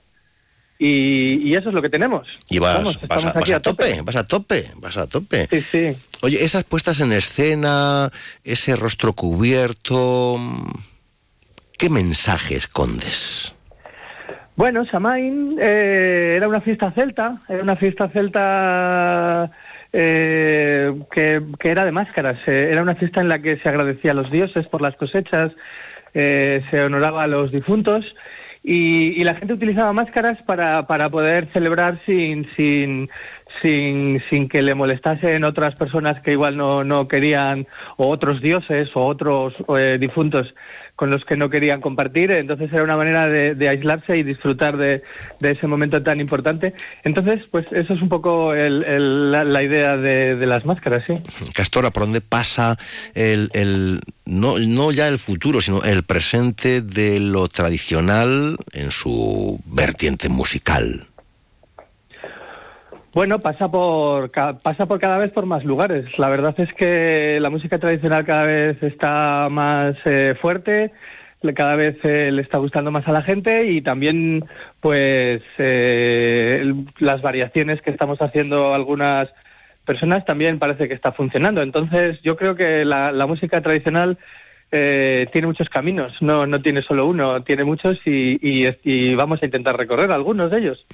y, y eso es lo que tenemos. Y vas, Vamos, vas, estamos a, vas aquí a tope, vas a tope, vas a tope. Sí, sí. Oye, esas puestas en escena, ese rostro cubierto, ¿qué mensaje escondes? Bueno, Samain eh, era una fiesta celta, era una fiesta celta eh, que, que era de máscaras. eh, era una fiesta en la que se agradecía a los dioses por las cosechas, eh, se honoraba a los difuntos y, y la gente utilizaba máscaras para, para poder celebrar sin, sin, sin, sin que le molestasen otras personas que igual no, no querían, o otros dioses o otros eh, difuntos con los que no querían compartir. Entonces era una manera de, aislarse y disfrutar de, ese momento tan importante. Entonces, pues eso es un poco el- la, idea de, de las máscaras, sí. Castora, ¿por dónde pasa el, el- no, no ya el futuro, sino el presente de lo tradicional en su vertiente musical? Bueno, pasa por pasa por cada vez por más lugares. La verdad es que la música tradicional cada vez está más eh, fuerte, cada vez eh, le está gustando más a la gente y también, pues, eh, las variaciones que estamos haciendo algunas personas también parece que está funcionando. Entonces, yo creo que la, la música tradicional eh, tiene muchos caminos, no, no tiene solo uno, tiene muchos y, y- y vamos a intentar recorrer algunos de ellos.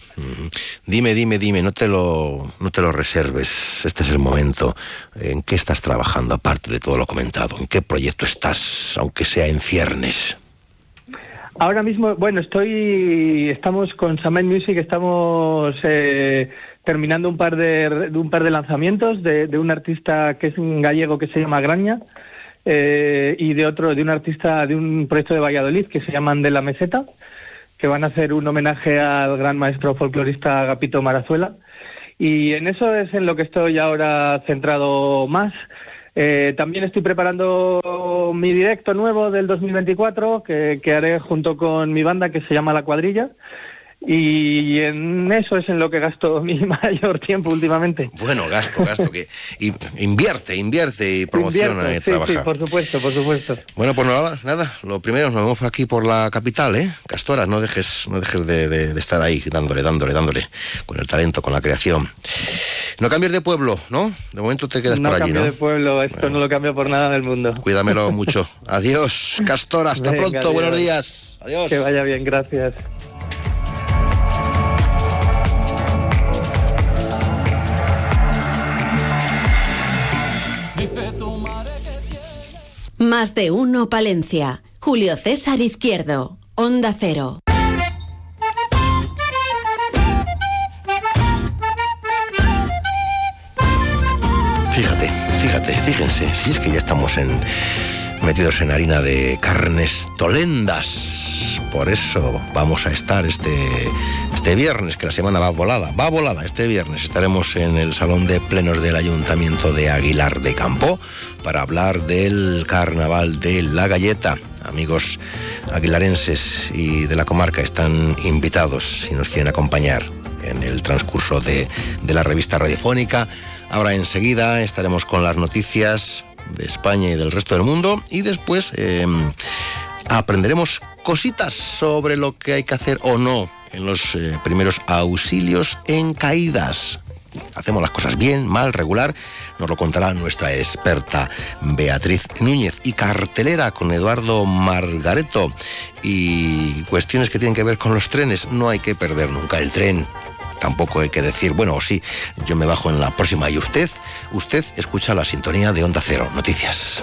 Dime, dime, dime, no te lo, no te lo reserves. Este es el momento. ¿En qué estás trabajando, aparte de todo lo comentado? ¿En qué proyecto estás, aunque sea en ciernes? Ahora mismo, bueno, estoy, estamos con Samen Music, estamos eh, terminando un par de, de un par de lanzamientos de, de un artista que es un gallego que se llama Graña eh, y de otro, de un artista de un proyecto de Valladolid que se llama De la Meseta, que van a hacer un homenaje al gran maestro folclorista Agapito Marazuela. Y en eso es en lo que estoy ahora centrado más. Eh, también estoy preparando mi directo nuevo del 2024 que, que haré junto con mi banda que se llama La Cuadrilla. Y en eso es en lo que gasto (laughs) mi mayor tiempo últimamente. Bueno, gasto, gasto, que invierte, invierte y promociona Invierto, y sí, trabaja. sí, por supuesto, por supuesto. Bueno, pues nada, nada, lo primero, nos vemos aquí por la capital, ¿eh? Castora, no dejes, no dejes de, de- de estar ahí, dándole, dándole, dándole, con el talento, con la creación. No cambies de pueblo, ¿no? De momento te quedas no por allí, cambio ¿no? de pueblo, esto no lo cambio por nada del mundo. Cuídamelo (laughs) mucho. Adiós, Castora, hasta Venga, pronto, adiós. buenos días. Adiós. Que vaya bien, gracias. Más de uno Palencia. Julio César Izquierdo. Onda Cero. Fíjate, fíjate, fíjense, si es que ya estamos en metidos en harina de carnes tolendas. Por eso vamos a estar este, este viernes, que la semana va volada, va volada. Este viernes estaremos en el Salón de Plenos del Ayuntamiento de Aguilar de Campo para hablar del Carnaval de la Galleta. Amigos aguilarenses y de la comarca están invitados si nos quieren acompañar en el transcurso de, de la revista radiofónica. Ahora enseguida estaremos con las noticias de España y del resto del mundo y después eh, aprenderemos cositas sobre lo que hay que hacer o no en los eh, primeros auxilios en caídas. Hacemos las cosas bien, mal, regular, nos lo contará nuestra experta Beatriz Núñez y cartelera con Eduardo Margareto y cuestiones que tienen que ver con los trenes. No hay que perder nunca el tren. Tampoco hay que decir, bueno, sí, yo me bajo en la próxima y usted, usted escucha la sintonía de Onda Cero, noticias.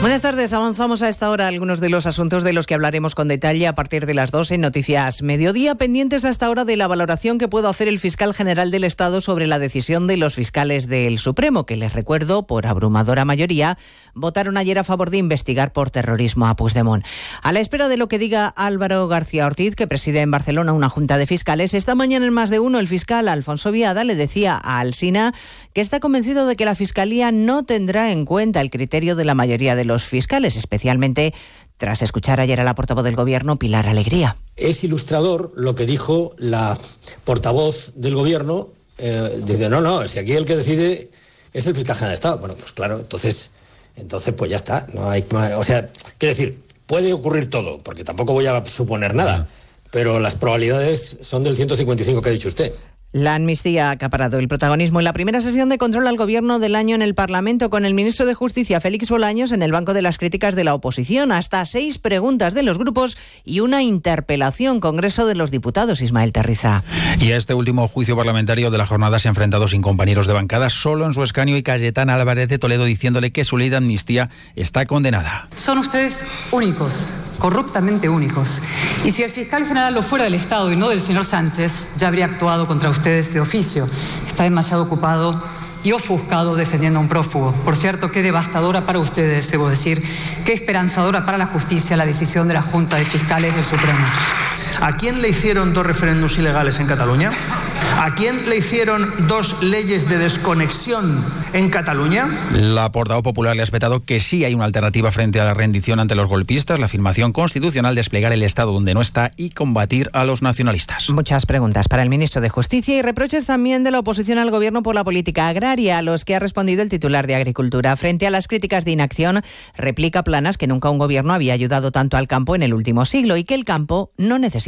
Buenas tardes. Avanzamos a esta hora algunos de los asuntos de los que hablaremos con detalle a partir de las 2 en Noticias Mediodía, pendientes hasta ahora de la valoración que pueda hacer el fiscal general del Estado sobre la decisión de los fiscales del Supremo, que les recuerdo, por abrumadora mayoría, votaron ayer a favor de investigar por terrorismo a Puigdemont. A la espera de lo que diga Álvaro García Ortiz, que preside en Barcelona una junta de fiscales, esta mañana en más de uno el fiscal Alfonso Viada le decía a Alsina que está convencido de que la Fiscalía no tendrá en cuenta el criterio de la mayoría de los fiscales, especialmente tras escuchar ayer a la portavoz del Gobierno, Pilar Alegría. Es ilustrador lo que dijo la portavoz del Gobierno. Eh, dice, no, no, si aquí el que decide es el fiscal general de Estado. Bueno, pues claro, entonces, entonces pues ya está. No hay, o sea, quiero decir, puede ocurrir todo, porque tampoco voy a suponer nada, pero las probabilidades son del 155 que ha dicho usted. La amnistía ha acaparado el protagonismo en la primera sesión de control al gobierno del año en el Parlamento con el ministro de Justicia Félix Bolaños en el banco de las críticas de la oposición. Hasta seis preguntas de los grupos y una interpelación Congreso de los Diputados, Ismael Terriza. Y a este último juicio parlamentario de la jornada se ha enfrentado sin compañeros de bancada, solo en su escaño y Cayetana Álvarez de Toledo diciéndole que su ley de amnistía está condenada. Son ustedes únicos, corruptamente únicos. Y si el fiscal general lo fuera del Estado y no del señor Sánchez, ya habría actuado contra ustedes de oficio. Está demasiado ocupado y ofuscado defendiendo a un prófugo. Por cierto, qué devastadora para ustedes, debo decir, qué esperanzadora para la justicia la decisión de la Junta de Fiscales del Supremo. ¿A quién le hicieron dos referéndums ilegales en Cataluña? ¿A quién le hicieron dos leyes de desconexión en Cataluña? La portavoz popular le ha espetado que sí hay una alternativa frente a la rendición ante los golpistas, la afirmación constitucional de desplegar el Estado donde no está y combatir a los nacionalistas. Muchas preguntas para el ministro de Justicia y reproches también de la oposición al gobierno por la política agraria, a los que ha respondido el titular de Agricultura. Frente a las críticas de inacción, replica Planas que nunca un gobierno había ayudado tanto al campo en el último siglo y que el campo no necesita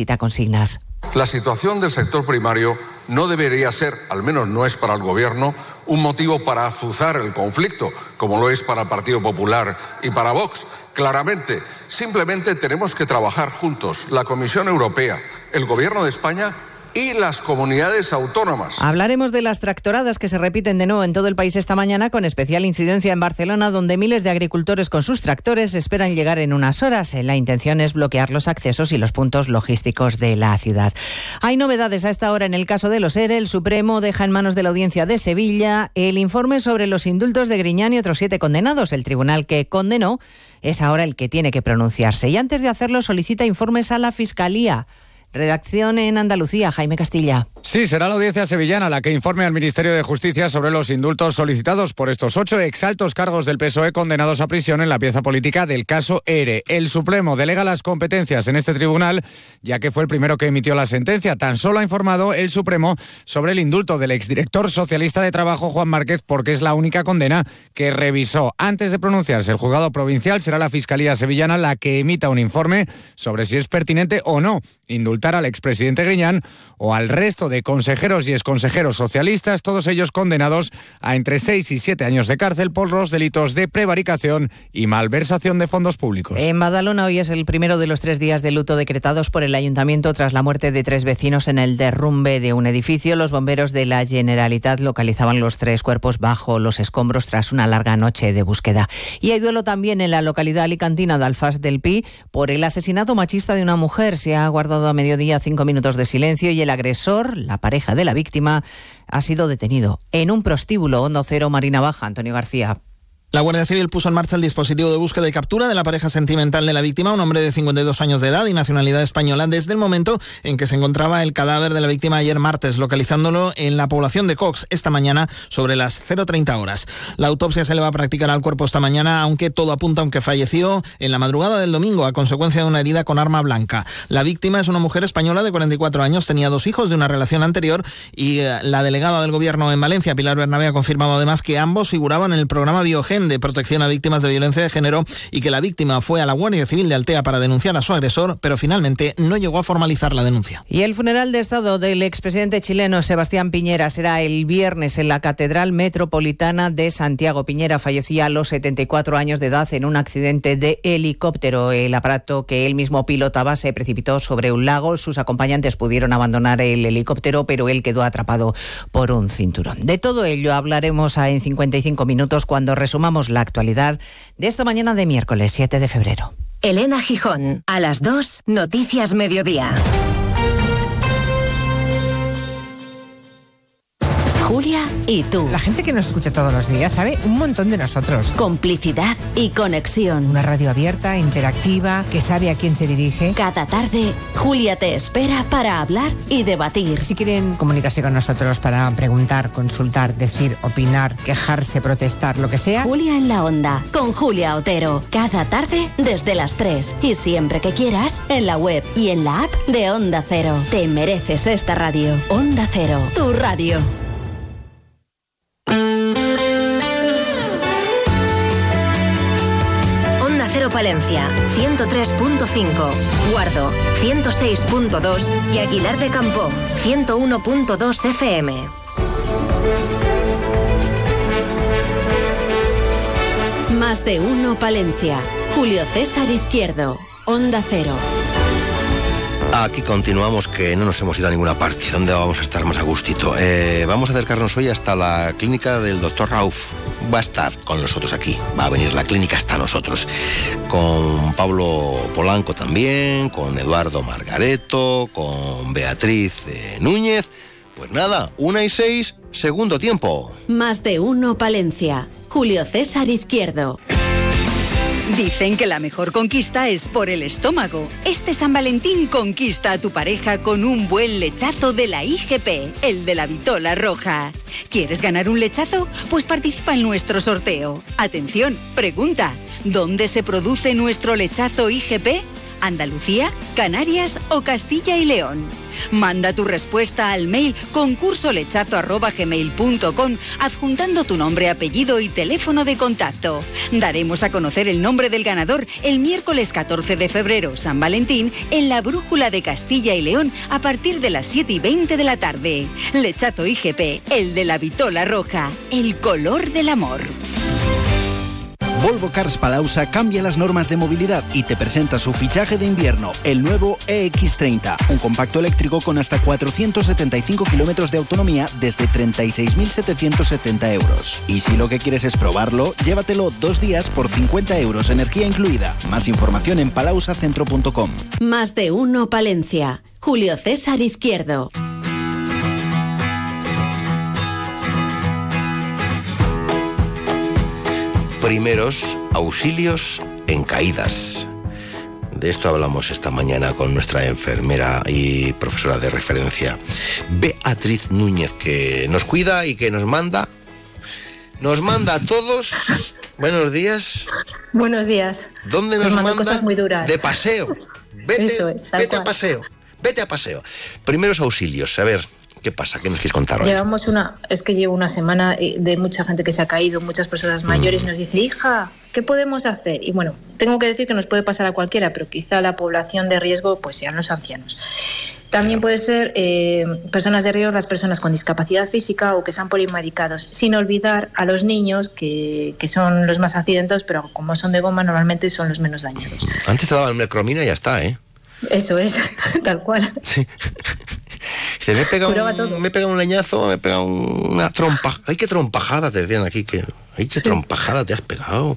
La situación del sector primario no debería ser, al menos no es para el Gobierno, un motivo para azuzar el conflicto, como lo es para el Partido Popular y para Vox. Claramente, simplemente tenemos que trabajar juntos, la Comisión Europea, el Gobierno de España y las comunidades autónomas. Hablaremos de las tractoradas que se repiten de nuevo en todo el país esta mañana, con especial incidencia en Barcelona, donde miles de agricultores con sus tractores esperan llegar en unas horas. La intención es bloquear los accesos y los puntos logísticos de la ciudad. Hay novedades a esta hora en el caso de los ERE. El Supremo deja en manos de la audiencia de Sevilla el informe sobre los indultos de Griñán y otros siete condenados. El tribunal que condenó es ahora el que tiene que pronunciarse y antes de hacerlo solicita informes a la Fiscalía. Redacción en Andalucía, Jaime Castilla. Sí, será la audiencia sevillana la que informe al Ministerio de Justicia sobre los indultos solicitados por estos ocho exaltos cargos del PSOE condenados a prisión en la pieza política del caso ERE. El Supremo delega las competencias en este tribunal, ya que fue el primero que emitió la sentencia. Tan solo ha informado el Supremo sobre el indulto del exdirector socialista de Trabajo, Juan Márquez, porque es la única condena que revisó. Antes de pronunciarse el juzgado provincial, será la Fiscalía Sevillana la que emita un informe sobre si es pertinente o no indultar al expresidente Griñán o al resto de consejeros y exconsejeros socialistas, todos ellos condenados a entre seis y siete años de cárcel por los delitos de prevaricación y malversación de fondos públicos. En Badalona hoy es el primero de los tres días de luto decretados por el ayuntamiento tras la muerte de tres vecinos en el derrumbe de un edificio. Los bomberos de la Generalitat localizaban los tres cuerpos bajo los escombros tras una larga noche de búsqueda. Y hay duelo también en la localidad alicantina de Alfaz del Pi por el asesinato machista de una mujer. Se ha guardado a mediodía cinco minutos de silencio y el agresor, la pareja de la víctima, ha sido detenido en un prostíbulo Hondo Cero Marina Baja. Antonio García. La Guardia Civil puso en marcha el dispositivo de búsqueda y captura de la pareja sentimental de la víctima, un hombre de 52 años de edad y nacionalidad española, desde el momento en que se encontraba el cadáver de la víctima ayer martes, localizándolo en la población de Cox esta mañana sobre las 0.30 horas. La autopsia se le va a practicar al cuerpo esta mañana, aunque todo apunta a que falleció en la madrugada del domingo a consecuencia de una herida con arma blanca. La víctima es una mujer española de 44 años, tenía dos hijos de una relación anterior y eh, la delegada del gobierno en Valencia, Pilar Bernabé, ha confirmado además que ambos figuraban en el programa Biogen De Protección a Víctimas de Violencia de Género y que la víctima fue a la Guardia Civil de Altea para denunciar a su agresor, pero finalmente no llegó a formalizar la denuncia. Y el funeral de Estado del expresidente chileno Sebastián Piñera será el viernes en la Catedral Metropolitana de Santiago. Piñera fallecía a los 74 años de edad en un accidente de helicóptero. El aparato que él mismo pilotaba se precipitó sobre un lago. Sus acompañantes pudieron abandonar el helicóptero, pero él quedó atrapado por un cinturón. De todo ello hablaremos en 55 minutos cuando resumamos la actualidad de esta mañana de miércoles 7 de febrero. Elena Gijón, a las 2, Noticias Mediodía. Julia y tú. La gente que nos escucha todos los días sabe un montón de nosotros. Complicidad y conexión. Una radio abierta, interactiva, que sabe a quién se dirige. Cada tarde, Julia te espera para hablar y debatir. Si quieren comunicarse con nosotros para preguntar, consultar, decir, opinar, quejarse, protestar, lo que sea. Julia en la onda, con Julia Otero. Cada tarde desde las 3 y siempre que quieras en la web y en la app de Onda Cero. Te mereces esta radio. Onda Cero, tu radio. Palencia, 103.5. Guardo, 106.2. Y Aguilar de Campo, 101.2 FM. Más de uno Palencia. Julio César Izquierdo. Onda Cero. Aquí continuamos que no nos hemos ido a ninguna parte. ¿Dónde vamos a estar más a gustito? Eh, vamos a acercarnos hoy hasta la clínica del doctor Rauf. Va a estar con nosotros aquí. Va a venir la clínica hasta nosotros. Con Pablo Polanco también, con Eduardo Margareto, con Beatriz eh, Núñez. Pues nada, una y seis, segundo tiempo. Más de uno Palencia. Julio César Izquierdo. Dicen que la mejor conquista es por el estómago. Este San Valentín conquista a tu pareja con un buen lechazo de la IGP, el de la Vitola Roja. ¿Quieres ganar un lechazo? Pues participa en nuestro sorteo. Atención, pregunta, ¿dónde se produce nuestro lechazo IGP? ¿Andalucía, Canarias o Castilla y León? Manda tu respuesta al mail concursolechazo.gmail.com adjuntando tu nombre, apellido y teléfono de contacto. Daremos a conocer el nombre del ganador el miércoles 14 de febrero, San Valentín, en la Brújula de Castilla y León a partir de las 7 y 20 de la tarde. Lechazo IGP, el de la Vitola Roja, el color del amor. Volvo Cars Palausa cambia las normas de movilidad y te presenta su fichaje de invierno, el nuevo EX30, un compacto eléctrico con hasta 475 kilómetros de autonomía desde 36.770 euros. Y si lo que quieres es probarlo, llévatelo dos días por 50 euros, energía incluida. Más información en palausacentro.com. Más de uno Palencia. Julio César Izquierdo. Primeros auxilios en caídas. De esto hablamos esta mañana con nuestra enfermera y profesora de referencia, Beatriz Núñez, que nos cuida y que nos manda, nos manda a todos. Buenos días. Buenos días. ¿Dónde nos Os mando manda? cosas muy duras. De paseo. Vete, Eso es, vete a paseo. Vete a paseo. Primeros auxilios. A ver, ¿qué pasa? ¿Qué nos quieres contar hoy? Llevamos una, es que llevo una semana de mucha gente que se ha caído, muchas personas mayores, y nos dice, hija, ¿qué podemos hacer? Y bueno, tengo que decir que nos puede pasar a cualquiera, pero quizá la población de riesgo pues sean los ancianos. También puede ser eh, personas de riesgo, las personas con discapacidad física o que sean polimedicados, sin olvidar a los niños, que, que son los más accidentados, pero como son de goma, normalmente son los menos dañados. Antes te daban mercromina y ya está, ¿eh? Eso es, (laughs) tal cual. (laughs) Dice, me he pegado un, me he pegado un leñazo, me he pegado una trompa. Ay, qué trompajada te decían aquí, que ay, qué trompajada te has pegado.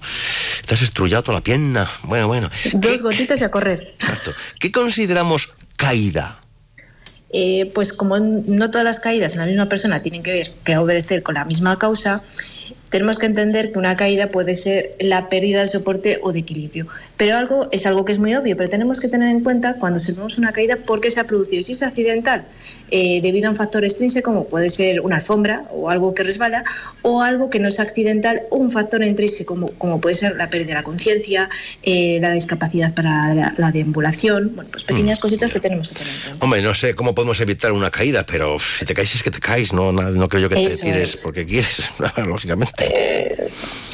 Te has estrullado toda la pierna. Bueno, bueno. Dos gotitas y a correr. Exacto. ¿Qué consideramos caída? Eh, pues como no todas las caídas en la misma persona tienen que ver, que obedecer con la misma causa, tenemos que entender que una caída puede ser la pérdida del soporte o de equilibrio. Pero algo es algo que es muy obvio, pero tenemos que tener en cuenta cuando observamos una caída por qué se ha producido. Si es accidental, eh, debido a un factor extrínseco, como puede ser una alfombra o algo que resbala, o algo que no es accidental, un factor intrínseco, como, como puede ser la pérdida de la conciencia, eh, la discapacidad para la, la deambulación, bueno, pues pequeñas cositas que tenemos que tener en cuenta. Hombre, no sé cómo podemos evitar una caída, pero si te caes es que te caes, no, no, no creo yo que te tires es. porque quieres, (laughs) lógicamente. Eh,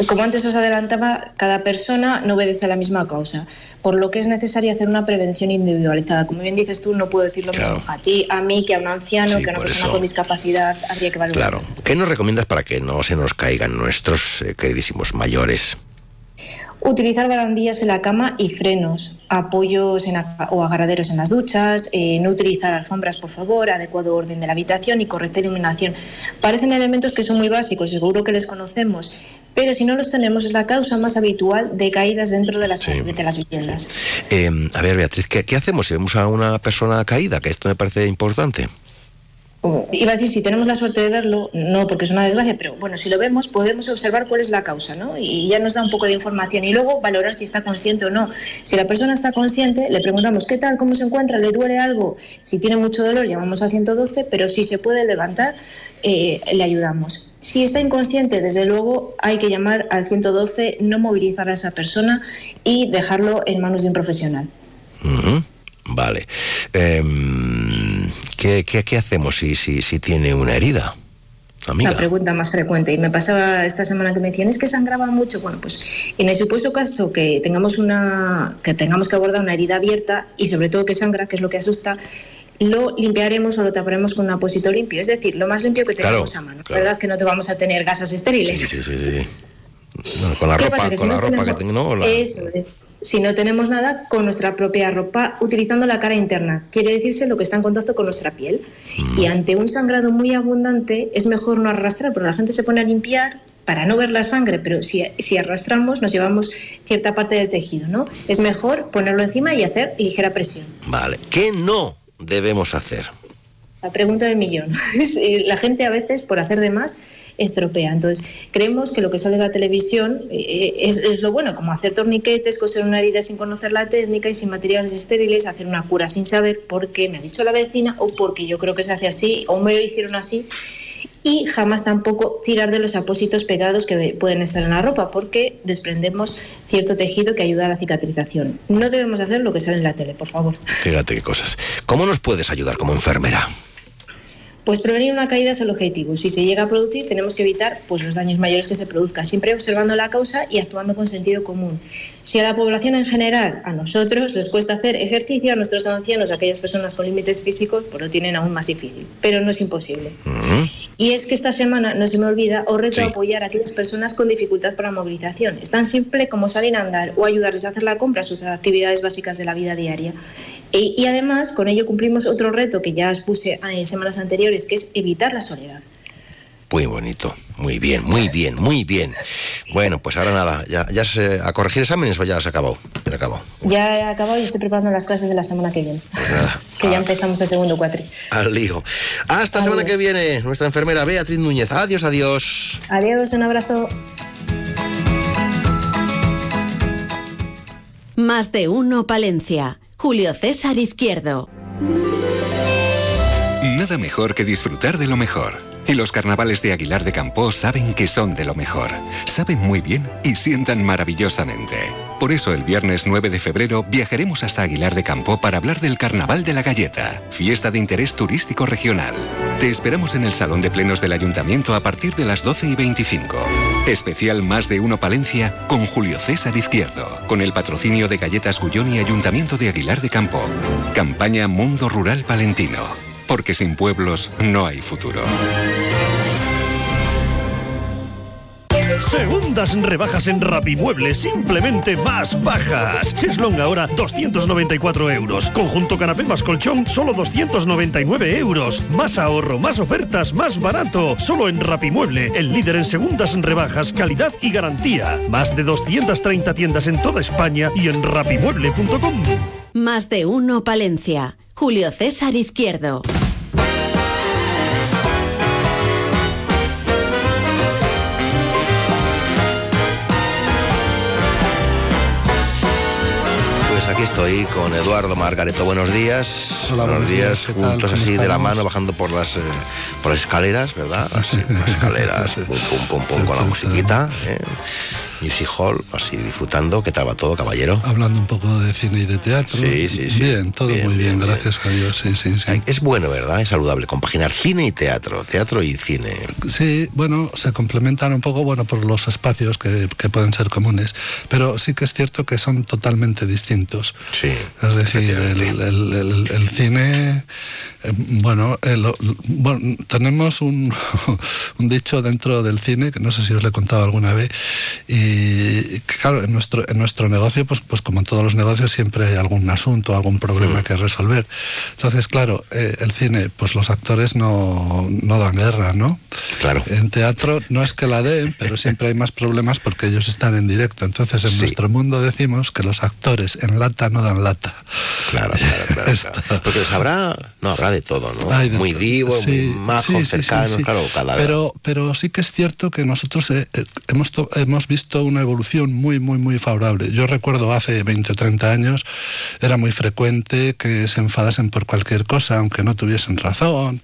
como antes os adelantaba, cada persona no obedece a la misma causa, por lo que es necesario hacer una prevención individualizada. Como bien dices tú, no puedo decir lo mismo a ti, a mí, que a un anciano, que a una persona eso. con discapacidad. Habría que valorar. Claro. ¿Qué nos recomiendas para que no se nos caigan nuestros eh, queridísimos mayores? Utilizar barandillas en la cama y frenos, apoyos en a- o agarraderos en las duchas, eh, no utilizar alfombras, por favor, adecuado orden de la habitación y correcta iluminación. Parecen elementos que son muy básicos, seguro que les conocemos, pero si no los tenemos es la causa más habitual de caídas dentro de las, de las viviendas. Eh, a ver, Beatriz, ¿qué, qué hacemos si vemos a una persona caída? Que esto me parece importante. Iba a decir, si tenemos la suerte de verlo, no porque es una desgracia, pero bueno, si lo vemos, podemos observar cuál es la causa, ¿no? Y ya nos da un poco de información y luego valorar si está consciente o no. Si la persona está consciente, le preguntamos qué tal, cómo se encuentra, le duele algo. Si tiene mucho dolor, llamamos a 112, pero si se puede levantar, eh, le ayudamos. Si está inconsciente, desde luego hay que llamar al 112, no movilizar a esa persona y dejarlo en manos de un profesional. Vale. Em, ¿qué, qué, qué hacemos si, si, si tiene una herida? Amiga. La pregunta más frecuente. Y me pasaba esta semana que me decían, es que sangraba mucho. Bueno, pues en el supuesto caso que tengamos una, que tengamos que abordar una herida abierta y sobre todo que sangra, que es lo que asusta, lo limpiaremos o lo taparemos con un apósito limpio. Es decir, lo más limpio que Claro, tengamos a mano. claro. ¿Verdad? Que no te vamos a tener gasas estériles. Sí, sí, sí, sí. No, con la ¿Qué ropa, pasa? Que con si la no ropa que tengo, ¿no? La- Eso es. Si no tenemos nada, con nuestra propia ropa, utilizando la cara interna. Quiere decirse lo que está en contacto con nuestra piel. Mm. Y ante un sangrado muy abundante, es mejor no arrastrar, porque la gente se pone a limpiar para no ver la sangre, pero si, si arrastramos nos llevamos cierta parte del tejido, ¿no? Es mejor ponerlo encima y hacer ligera presión. Vale. ¿Qué no debemos hacer? La pregunta del millón. (laughs) La gente a veces, por hacer de más, estropea. Entonces, creemos que lo que sale en la televisión eh, es, es lo bueno, como hacer torniquetes, coser una herida sin conocer la técnica y sin materiales estériles, hacer una cura sin saber por qué me ha dicho la vecina o porque yo creo que se hace así o me lo hicieron así. Y jamás tampoco tirar de los apósitos pegados que pueden estar en la ropa, porque desprendemos cierto tejido que ayuda a la cicatrización. No debemos hacer lo que sale en la tele, por favor. Fíjate qué cosas. ¿Cómo nos puedes ayudar como enfermera? Pues prevenir una caída es el objetivo. Si se llega a producir, tenemos que evitar pues, los daños mayores que se produzcan, siempre observando la causa y actuando con sentido común. Si a la población en general, a nosotros, les cuesta hacer ejercicio, a nuestros ancianos, a aquellas personas con límites físicos, pues lo tienen aún más difícil. Pero no es imposible. Y es que esta semana, no se me olvida, os reto a apoyar a aquellas personas con dificultad para movilización. Es tan simple como salir a andar o ayudarles a hacer la compra, sus actividades básicas de la vida diaria. Y, y además, con ello cumplimos otro reto que ya os puse en semanas anteriores, que es evitar la soledad. Muy bonito. Muy bien, muy bien, muy bien. Bueno, pues ahora nada. ¿Ya, ya se, a corregir exámenes o ya se acabó? Ya se acabó. Ya he acabado y estoy preparando las clases de la semana que viene, Pues nada, (laughs) que ya empezamos el segundo cuatri. al lío. Hasta semana que viene, nuestra enfermera Beatriz Núñez. Adiós, adiós. Adiós, un abrazo. Más de uno Palencia. Julio César Izquierdo. Nada mejor que disfrutar de lo mejor. Y los carnavales de Aguilar de Campoo saben que son de lo mejor. Saben muy bien y sientan maravillosamente. Por eso el viernes 9 de febrero viajaremos hasta Aguilar de Campoo para hablar del Carnaval de la Galleta, fiesta de interés turístico regional. Te esperamos en el Salón de Plenos del Ayuntamiento a partir de las 12 y 25. Especial Más de Uno Palencia con Julio César Izquierdo, con el patrocinio de Galletas Gullón y Ayuntamiento de Aguilar de Campoo. Campaña Mundo Rural Palentino, porque sin pueblos no hay futuro. Segundas rebajas en Rapimueble, simplemente más bajas. Cheslong ahora 294 euros. Conjunto canapé más colchón, solo 299 euros. Más ahorro, más ofertas, más barato. Solo en Rapimueble, el líder en segundas rebajas, calidad y garantía. Más de 230 tiendas en toda España y en rapimueble.com. Más de uno Palencia. Julio César Izquierdo. Estoy con Eduardo Margareto. Buenos días. Hola, buenos buenos días, días, juntos ¿Cómo así de la estamos? mano, bajando por las eh, por escaleras, ¿verdad? Así, las escaleras, (laughs) pum, pum, pum, pum, con la musiquita. ¿eh? Music Hall, así disfrutando. ¿Qué tal va todo, caballero? Hablando un poco de cine y de teatro. Sí, sí, sí. Bien, todo muy bien, gracias a Dios. Sí, sí, sí. Es bueno, ¿verdad? Es saludable compaginar cine y teatro, teatro y cine. Sí, bueno, se complementan un poco, bueno, por los espacios que, que pueden ser comunes, pero sí que es cierto que son totalmente distintos. Sí. Es decir, el, el- el- el cine, eh, bueno, el- bueno, tenemos un, (laughs) un dicho dentro del cine, que no sé si os lo he contado alguna vez, y que, claro, en nuestro, en nuestro negocio, pues, pues como en todos los negocios, siempre hay algún asunto, algún problema que resolver. Entonces, claro, eh, el cine, pues los actores no, no dan guerra, ¿no? Claro. En teatro no es que la den, pero siempre hay más problemas porque ellos están en directo. Entonces, en nuestro mundo decimos que los actores en lata no dan lata. Claro, claro, claro. claro. Porque habrá, no, habrá de todo, ¿no? Hay de muy vivo, Sí, muy majo, cercano, claro, cada Pero, pero sí que es cierto que nosotros eh, eh, hemos, hemos visto una evolución muy, muy, muy favorable. Yo recuerdo hace 20 o 30 años, era muy frecuente que se enfadasen por cualquier cosa, aunque no tuviesen razón.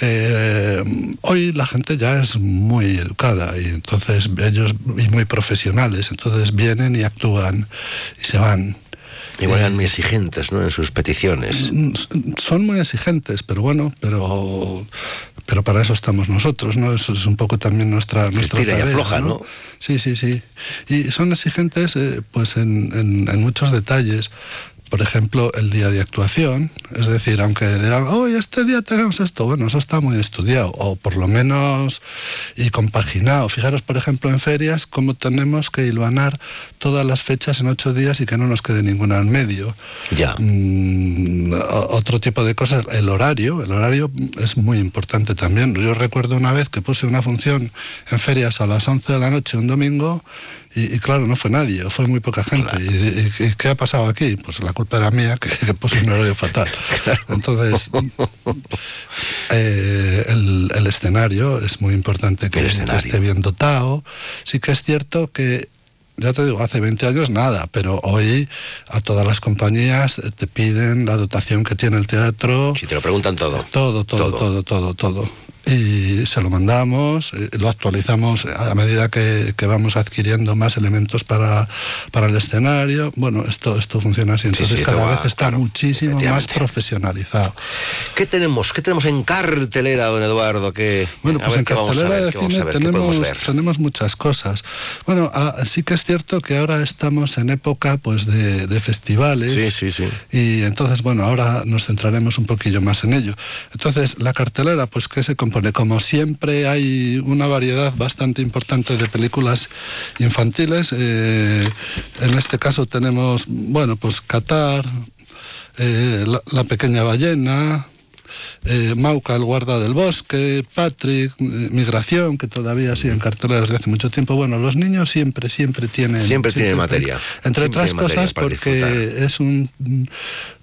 Eh, hoy la gente ya es muy educada y entonces ellos, y muy profesionales, entonces vienen y actúan y se van. Igual eran muy exigentes, ¿no? En sus peticiones. Mm, Son muy exigentes, pero bueno, pero pero para eso estamos nosotros, ¿no? Eso es un poco también nuestra, nuestra tira y afloja, ¿no? Sí, sí, sí. Y son exigentes, eh, pues, en, en- en muchos detalles. Por ejemplo, el día de actuación, es decir, aunque digan, hoy este día tenemos esto, bueno, eso está muy estudiado, o por lo menos y compaginado. Fijaros, por ejemplo, en ferias, cómo tenemos que hilvanar todas las fechas en ocho días y que no nos quede ninguna en medio. Ya. Mm, otro tipo de cosas, el horario, el horario es muy importante también. Yo recuerdo una vez que puse una función en ferias a las 11 de la noche un domingo y, y claro, no fue nadie, fue muy poca gente. Y, y- y qué ha pasado aquí? Pues la culpa era mía (laughs) que, que puse un horario fatal. Entonces, (laughs) eh, el, el escenario es muy importante que, que esté bien dotado. Sí que es cierto que ya te digo, hace 20 años nada, pero hoy a todas las compañías te piden la dotación que tiene el teatro. Si te lo preguntan todo. Todo, todo, todo, todo, todo. Y se lo mandamos, eh, lo actualizamos a medida que, que vamos adquiriendo más elementos para, para el escenario. Bueno, esto, esto funciona así, entonces sí, cada va, vez está claro, muchísimo más profesionalizado. ¿Qué tenemos? ¿Qué tenemos en cartelera, don Eduardo? ¿Qué, Bueno, pues en ¿qué vamos a cartelera de ¿Qué vamos a cine tenemos, tenemos muchas cosas. Bueno, ah, sí que es cierto que ahora estamos en época pues de, de festivales. Sí, sí, sí. Y entonces, bueno, ahora nos centraremos un poquillo más en ello. Entonces, la cartelera, pues, ¿qué se compone? Como siempre hay una variedad bastante importante de películas infantiles. eh, en este caso tenemos, bueno, pues Qatar, eh, la, La pequeña ballena, eh, Mauca, el guarda del bosque, Patrick, eh, Migración, que todavía sigue en cartelera desde hace mucho tiempo. Bueno, los niños siempre, siempre tienen... Siempre tienen materia. Entre Siempre otras cosas porque es un...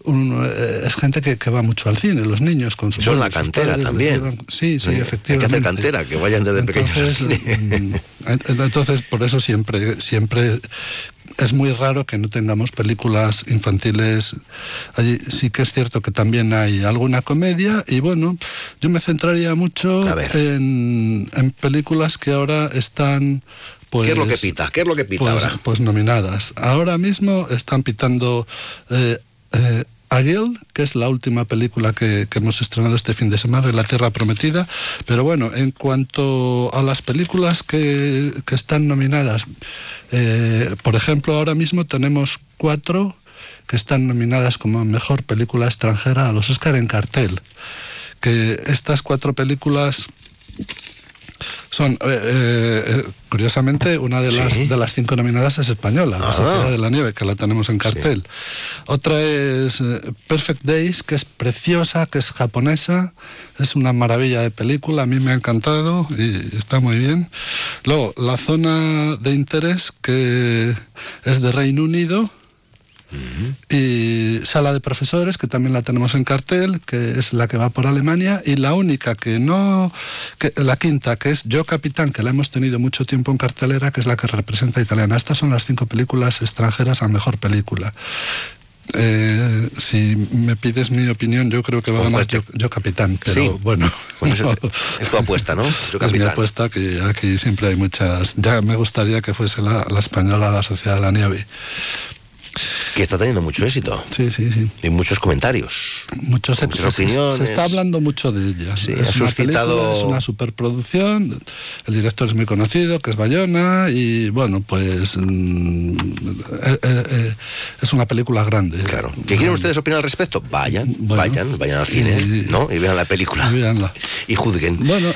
un, eh, es gente que, que va mucho al cine, los niños con sus Son la cantera padres también. llevan- Sí, sí, Sí, hay que efectivamente. hacer cantera, que vayan desde pequeños al mm, ent- entonces, por eso siempre, siempre es muy raro que no tengamos películas infantiles allí. Sí que es cierto que también hay alguna comedia y bueno, yo me centraría mucho en, en películas que ahora están pues, ¿Qué es lo que pita? ¿Qué es lo que pita pues, ahora? pues nominadas. Ahora mismo están pitando eh, eh, Águil, que es la última película que, que hemos estrenado este fin de semana, La Tierra Prometida. Pero bueno, en cuanto a las películas que, que están nominadas, eh, por ejemplo, ahora mismo tenemos cuatro que están nominadas como mejor película extranjera a los Oscar en cartel. Que estas cuatro películas son, eh, eh, curiosamente, una de las, de las cinco nominadas es española, La Ah. Sociedad de la Nieve, que la tenemos en cartel. Otra es eh, Perfect Days, que es preciosa, que es japonesa, es una maravilla de película, a mí me ha encantado y está muy bien. Luego, La Zona de Interés, que es de Reino Unido, y Sala de Profesores, que también la tenemos en cartel, que es la que va por Alemania, y la única que no, que, la quinta, que es Yo Capitán, que la hemos tenido mucho tiempo en cartelera, que es la que representa a italiana. Estas son las cinco películas extranjeras a mejor película. Eh, si me pides mi opinión, yo creo que va a ganar yo, yo capitán, pero Sí. bueno. (laughs) Es tu apuesta, ¿no? Yo Es mi apuesta que aquí siempre hay muchas. Ya me gustaría que fuese la, la española, la Sociedad de la Nieve. Que está teniendo mucho éxito. Sí, sí, sí. Y muchos comentarios. Muchos Muchas se- opiniones. Se está hablando mucho de ella. Sí, es, ha una suscitado- película, es una superproducción. El director es muy conocido, que es Bayona, y bueno, pues mm, eh, eh, eh, es una película grande. Claro. ¿Que quieren ustedes opinar al respecto? Vayan, vayan, vayan al cine, ¿no? Y vean la película. Y. Y juzguen. Bueno,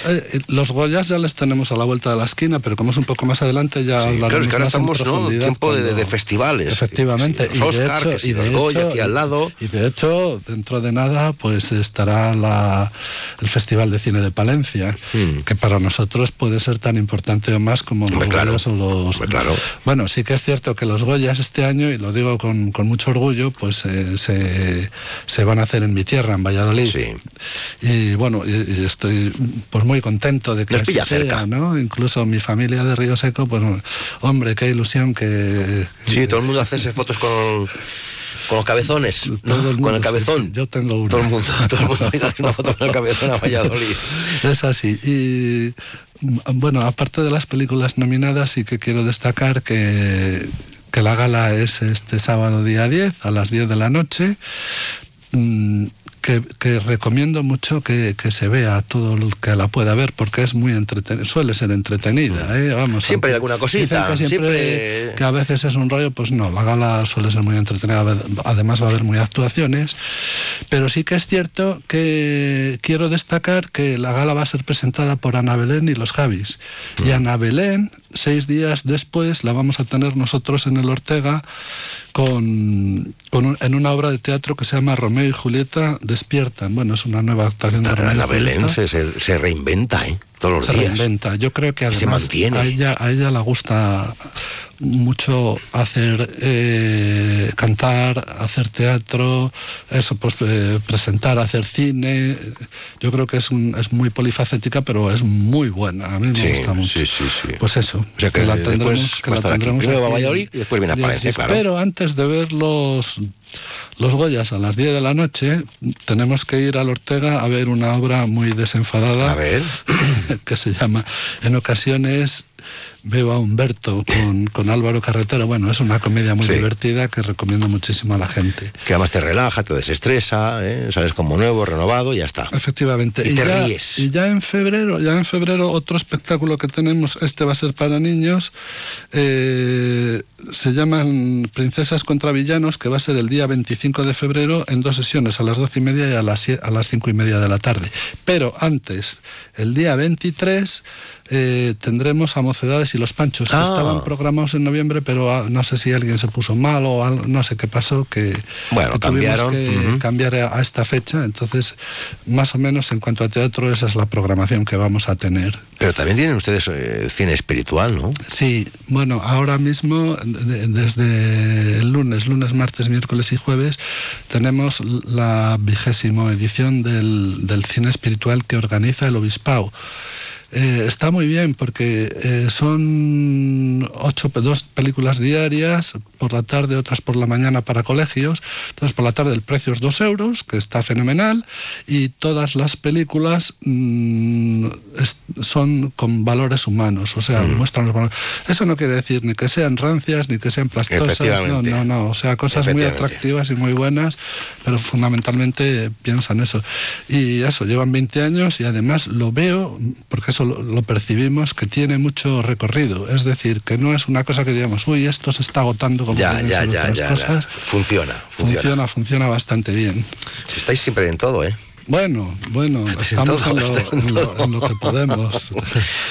los Goyas ya les tenemos a la vuelta de la esquina, pero como es un poco más adelante ya hablaremos Claro, es que ahora más en estamos, ¿no? Tiempo de, de festivales. Efectivamente. Sí, los Oscar, que si los Goya aquí al lado. Y de hecho, dentro de nada, pues estará la, el Festival de Cine de Palencia, que para nosotros puede ser tan importante o más como los Goyas o los... Bueno, sí que es cierto que los Goyas este año, y lo digo con, con mucho orgullo, pues eh, se, se van a hacer en mi tierra, en Valladolid. Y bueno, y, y estoy pues muy contento de que así sea, cerca. ¿no? Incluso mi familia de Río Seco, pues hombre, qué ilusión que... Sí, todo el mundo hacerse fotos con, con los cabezones, ¿no? con el cabezón. yo tengo una. Todo el mundo, todo el mundo ha una foto con el cabezón a Valladolid. (laughs) Es así. Y mm, bueno, aparte de las películas nominadas, sí que quiero destacar que, que la gala es este sábado día 10 a las 10 de la noche. Que, que recomiendo mucho que, que se vea a todo el que la pueda ver porque es muy entretenida, suele ser entretenida, ¿eh? Vamos, Siempre hay alguna cosita, dicen que siempre, siempre- que a veces es un rollo, pues no, la gala suele ser muy entretenida, además va a haber muy actuaciones, pero sí que es cierto que quiero destacar que la gala va a ser presentada por Ana Belén y los Javis. Y Ana Belén, seis días después, la vamos a tener nosotros en el Ortega con, con un- en una obra de teatro que se llama Romeo y Julieta despiertan. Bueno, es una nueva actuación de Pero Romeo y Belén se, se- reinventa, ¿eh? Todos los se días. reinventa. Yo creo que se mantiene. a ella a ella le gusta mucho hacer eh, cantar, hacer teatro, eso pues eh, presentar, hacer cine. Yo creo que es un, es muy polifacética, pero es muy buena. A mí me Sí, gusta mucho. sí, sí, sí. Pues eso. O sea que la tendremos, que la aquí. tendremos a. Valladolid y después viene a Palencia, Diez, claro. Pero antes de ver los los Goyas a las 10 de la noche, tenemos que ir al Ortega a ver una obra muy desenfadada. A ver. (clears throat) que se llama En ocasiones veo a Humberto con, con Álvaro Carretero. Bueno, es una comedia muy Sí. divertida que recomiendo muchísimo a la gente. Que además te relaja, te desestresa, ¿eh? sales como nuevo, renovado y ya está. Efectivamente. Y te ya, ríes. Y ya en febrero, ya en febrero otro espectáculo que tenemos, este va a ser para niños, eh, se llaman Princesas contra Villanos, que va a ser el día 25 de febrero en dos sesiones, a las doce y media y a las, a las cinco y media de la tarde. Pero antes, el día 23, eh, tendremos a Mocedades y los Panchos, que Ah. estaban programados en noviembre, pero ah, no sé si alguien se puso mal o algo, no sé qué pasó, que, Bueno, que tuvimos cambiaron, que cambiar a a esta fecha. Entonces, más o menos en cuanto a teatro, esa es la programación que vamos a tener. Pero también tienen ustedes eh, cine espiritual, ¿no? Sí, bueno, ahora mismo, de- desde el lunes, lunes, martes, miércoles y jueves, tenemos la vigésimo edición del, del cine espiritual que organiza el Obispado. Eh, está muy bien porque eh, son ocho, dos películas diarias, por la tarde, otras por la mañana para colegios. Entonces, por la tarde el precio es dos euros, que está fenomenal, y todas las películas mm, es- son con valores humanos, o sea, muestran los valores. Eso no quiere decir ni que sean rancias, ni que sean plastosas, no, no, no, o sea, cosas muy atractivas y muy buenas, pero fundamentalmente piensan eso. Y eso, llevan 20 años y además lo veo, porque eso lo, lo percibimos, que tiene mucho recorrido. Es decir, que no es una cosa que digamos, uy, esto se está agotando como Ya, otras ya. cosas. Funciona, funciona. Funciona, funciona bastante bien. Estáis siempre en todo, ¿eh? Bueno, bueno, estamos en lo, en lo- en lo que podemos. (laughs)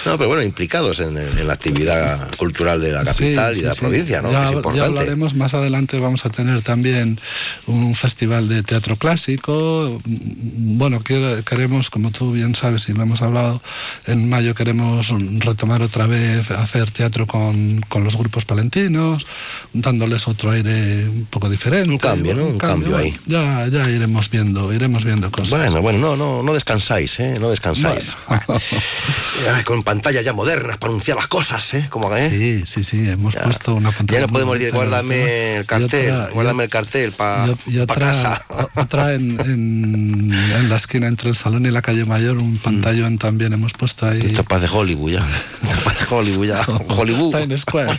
No, pero bueno, implicados en, la actividad cultural de la capital Sí, y de la sí, provincia, ¿no? Ya, es ya importante. hablaremos más adelante. Vamos a tener también un festival de teatro clásico. Bueno, quiero- queremos, como tú bien sabes y lo hemos hablado, en mayo queremos retomar otra vez hacer teatro con, con los grupos palentinos, dándoles otro aire un poco diferente. Un cambio, ¿no? Un cambio ahí. Ya, ya iremos viendo, iremos viendo cosas. Bueno, bueno, no, no, no descansáis, ¿eh? No descansáis. (laughs) Ay, con pantallas ya modernas para anunciar las cosas, ¿eh? Como, ¿eh? Sí, sí, sí, hemos puesto una pantalla. Ya no podemos decir, guárdame el cartel, otra- guárdame el cartel para otra, casa. otra en, en, en la esquina entre el salón y la calle mayor, un pantallón también hemos puesto ahí. Esto parece Hollywood ya. (laughs) (laughs) Parece Hollywood ya. Hollywood. Square.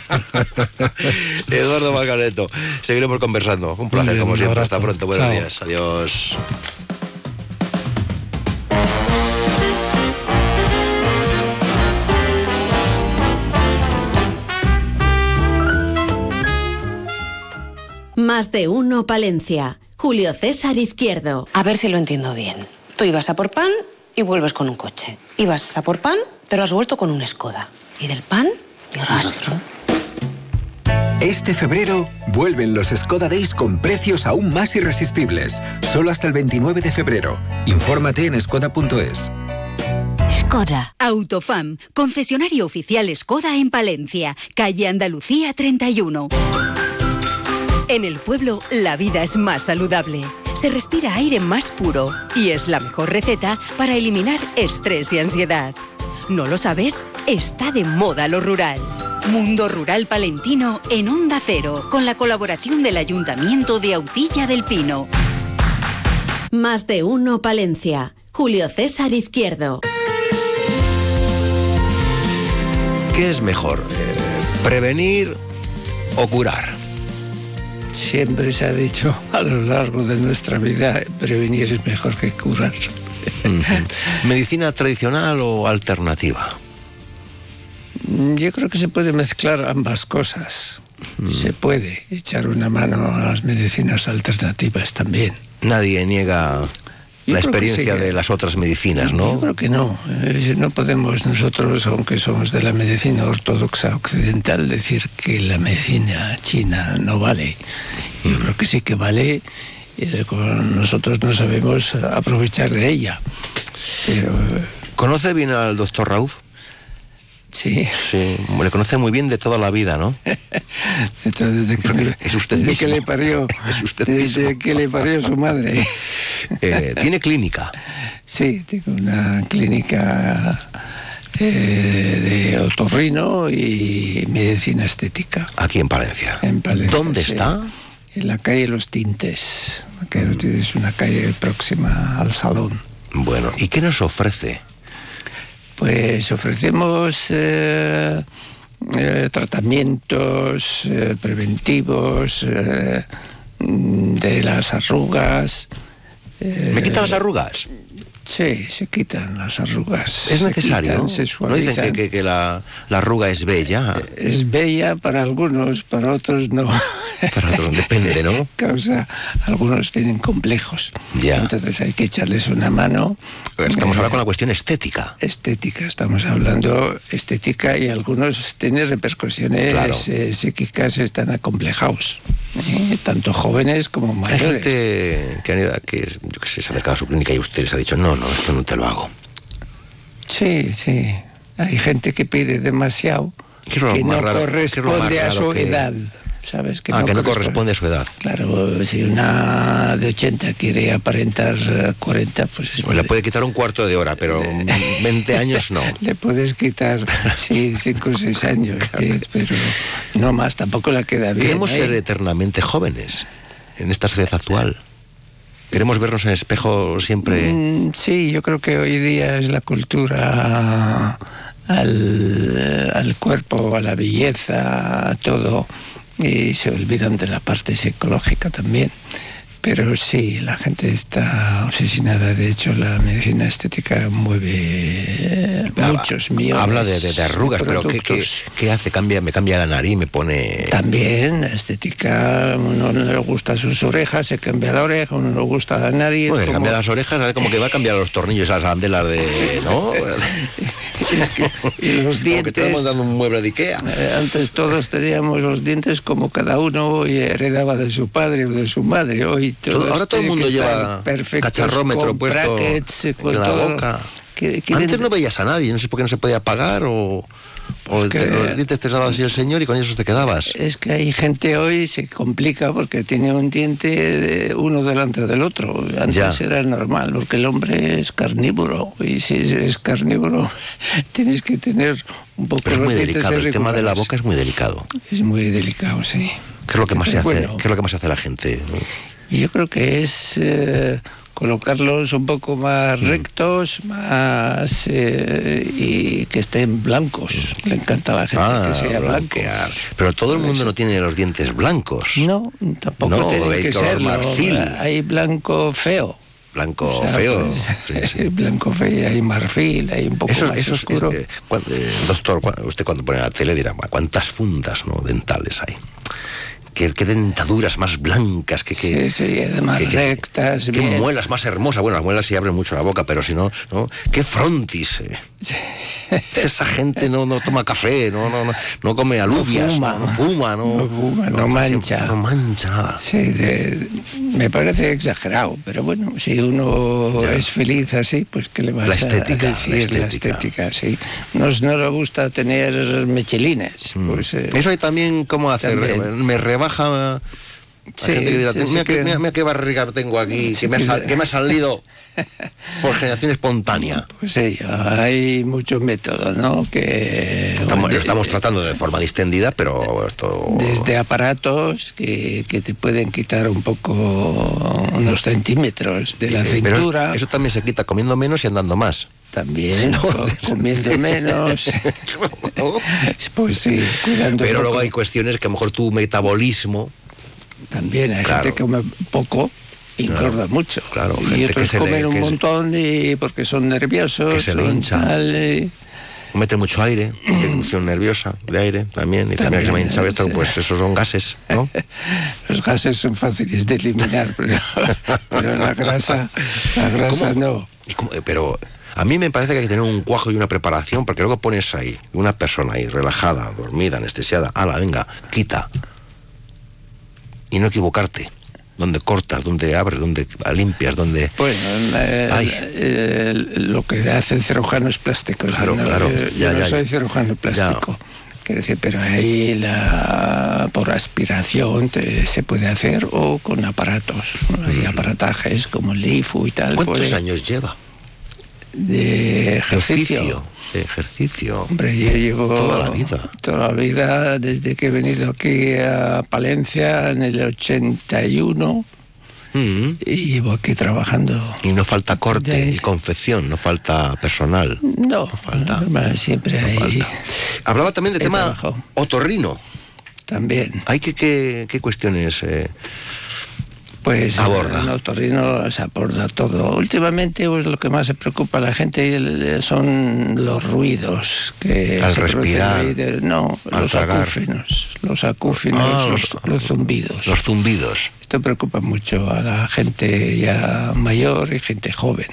Eduardo Margareto. Seguiremos conversando. Un placer, bien, como siempre. Hasta pronto. Buenos Chao. días. Adiós. Más de uno Palencia. Julio César Izquierdo. A ver si lo entiendo bien. Tú ibas a por pan y vuelves con un coche. Ibas a por pan, pero has vuelto con un Skoda. Y del pan, ni rastro. Este febrero vuelven los Skoda Days con precios aún más irresistibles. Solo hasta el 29 de febrero. Infórmate en skoda.es. Skoda. Autofam, concesionario oficial Skoda en Palencia, calle Andalucía 31. En el pueblo, la vida es más saludable. Se respira aire más puro y es la mejor receta para eliminar estrés y ansiedad. ¿No lo sabes? Está de moda lo rural. Mundo Rural Palentino en Onda Cero, con la colaboración del Ayuntamiento de Autilla del Pino. Más de uno Palencia. Julio César Izquierdo. ¿Qué es mejor? eh, ¿Prevenir o curar? Siempre se ha dicho a lo largo de nuestra vida, prevenir es mejor que curar. ¿Medicina tradicional o alternativa? Yo creo que se puede mezclar ambas cosas. Se puede echar una mano a las medicinas alternativas también. Nadie niega Yo la sí experiencia que- de las otras medicinas, ¿no? Yo creo que no. Eh, No podemos nosotros, aunque somos de la medicina ortodoxa occidental, decir que la medicina china no vale. Yo creo que sí que vale. nosotros no sabemos aprovechar de ella. Pero eh, ¿Conoce bien al doctor Rauf? Sí. Sí, le conoce muy bien de toda la vida, ¿no? (laughs) Entonces, desde que, Es usted desde que le parió, (laughs) Es usted desde que le parió su madre. (laughs) Eh, ¿Tiene clínica? Sí, tengo una clínica eh, de otorrino y medicina estética. Aquí en Palencia. En Palencia, ¿Dónde sí. está? En la calle Los Tintes. La calle Los Tintes es una calle próxima al salón. Bueno, ¿y qué nos ofrece? Pues ofrecemos eh, eh, tratamientos eh, preventivos eh, de las arrugas. ¿Me quita las arrugas? Sí, se quitan las arrugas. Es se necesario. se ¿No dicen que, que- que la, la arruga es bella? Es bella para algunos, para otros no. (laughs) Para otros depende, ¿no? (laughs) Causa, algunos tienen complejos. Ya. Entonces hay que echarles una mano. Estamos Eh, ahora con la cuestión estética. Estética, estamos hablando estética y algunos tienen repercusiones Claro. eh, psíquicas, están acomplejados, ¿eh? tanto jóvenes como Hay mayores. gente que, han ido- que yo que sé, se ha acercado a su clínica y usted les ha dicho, no, no, esto no te lo hago. Sí, sí. Hay gente que pide demasiado ¿Qué es lo que no raro? ¿Qué es lo más corresponde a su que- ¿Sabes? ah, que no corresponde a su edad. Claro, si una de 80 quiere aparentar eh, 40, pues es Pues le puede quitar un cuarto de hora, pero (laughs) 20 años no. Le puedes quitar, (laughs) sí, 5 o 6 años, que- pero no más, tampoco la queda bien. Queremos ¿eh? ser eternamente jóvenes en esta sociedad actual. Queremos vernos en espejo siempre. Mm, sí, yo creo que hoy día es la cultura al, al cuerpo, a la belleza, a todo, y se olvidan de la parte psicológica también. Pero sí, la gente está obsesionada. De hecho, la medicina estética mueve muchos millones. Habla de, de- de arrugas, pero ¿qué, qué, hace? Cambia, me cambia la nariz, me pone. También, estética, a uno no le gusta sus orejas, se cambia la oreja, uno no le gusta la nariz. Bueno, como- cambia las orejas, como que va a cambiar los tornillos las arandelas de. ¿No? (laughs) (laughs) Es que- y los dientes. estamos dando un mueble de Ikea. Eh, Antes todos teníamos los dientes como cada uno heredaba de su padre o de su madre. Hoy todos Ahora todo el mundo lleva cacharrómetro puesto brackets, con en la todo. boca. Antes no veías a nadie, no sé por qué no se podía pagar o. O los dientes te daba así el señor y con eso te quedabas. Es que hay gente hoy se complica porque tiene un diente uno delante del otro. Antes Ya. era normal, porque el hombre es carnívoro. Y si eres carnívoro, (laughs) tienes que tener un poco Pero es muy delicado, el tema de la boca es muy delicado. Es muy delicado, sí. ¿Qué es lo que más se hace? Bueno. ¿Qué es lo que más hace la gente? Yo creo que es eh, colocarlos un poco más rectos, más eh, y que estén blancos. Le encanta a la gente Ah, que sea blanquear. Pero todo el mundo no tiene los dientes blancos. No, tampoco No, tiene hay que color serlo. marfil. Hay blanco feo. Blanco O sea, feo. pues, (laughs) blanco feo, hay marfil, hay un poco más oscuro. eh, eh, doctor, usted cuando pone la tele dirá, "Buah, ¿cuántas fundas no, dentales hay? ¿Qué, qué dentaduras más blancas, qué, qué, Sí, sí, además qué- qué- rectas, qué bien. muelas más hermosas. Bueno, las muelas sí abren mucho la boca, pero si no, ¿no? ¿Qué frontis? eh? (laughs) Esa gente no, no toma café, no, no, no, no come alubias, no fuma. no fuma, mancha. siempre- no mancha nada. Sí, de- me parece exagerado, pero bueno, si uno es feliz así, pues ¿qué le vas La estética, a la decir? La estética. estética, sí. No, no le gusta tener mechelines, pues... eh, Mm. Eso hay también cómo hacer. También. Me rebaja. Sí, gente que dirá, sí, mira, sí qué, que- mira- mira qué barriga tengo aquí, (laughs) que, me ha que- sal- que me ha salido por generación espontánea. Pues sí, hay mucho método, ¿no? Que Estamos, de- lo estamos tratando de forma distendida, pero esto. desde aparatos que, que te pueden quitar un poco unos centímetros de la Eh, pero cintura. eso también se quita comiendo menos y andando más. También, (laughs) co- comiendo menos. (laughs) pues sí, cuidando. Pero luego hay cuestiones que a lo mejor tu metabolismo. También hay Claro. gente que come poco y Claro, engorda mucho. claro, gente y que otros le- comen un que montón y porque son nerviosos. Que se le hincha. y- Mete mucho aire, disminución nerviosa de aire también. Y también, que se me ha hinchado esto, pues esos son gases, ¿no? (laughs) Los gases son fáciles de eliminar, pero, (laughs) pero la grasa, la grasa ¿Cómo? no. Eh, pero a mí me parece que hay que tener un cuajo y una preparación, porque luego pones ahí una persona ahí relajada, dormida, anestesiada, ala, venga, quita. Y no equivocarte. Donde cortas, donde abres, donde limpias, donde... Bueno, eh, eh, lo que hacen cirujanos plásticos. Claro, yo no, claro, yo- ya, yo no ya, soy ya. cirujano plástico. Quiero decir, pero ahí la, por aspiración te- se puede hacer o con aparatos. ¿no? Hay aparatajes como el IFU y tal. ¿Cuántos puede- años lleva? De ejercicio. De ejercicio. Hombre, yo llevo Toda la vida. Toda la vida, desde que he venido aquí a Palencia en el 81 Mm. y llevo aquí trabajando. Y no falta corte y confección, no falta personal. No, falta. siempre hay. Hablaba también de tema trabajo. otorrino. También. ¿Hay que, qué, qué cuestiones eh, Pues aborda? el otorrino se aborda todo. Últimamente pues, lo que más se preocupa a la gente el- son los ruidos que Al respirar, de- no, al los tragar. acúfinos, los acúfinos, Ah, los, los- los zumbidos. Los zumbidos. Esto preocupa mucho a la gente ya mayor y gente joven.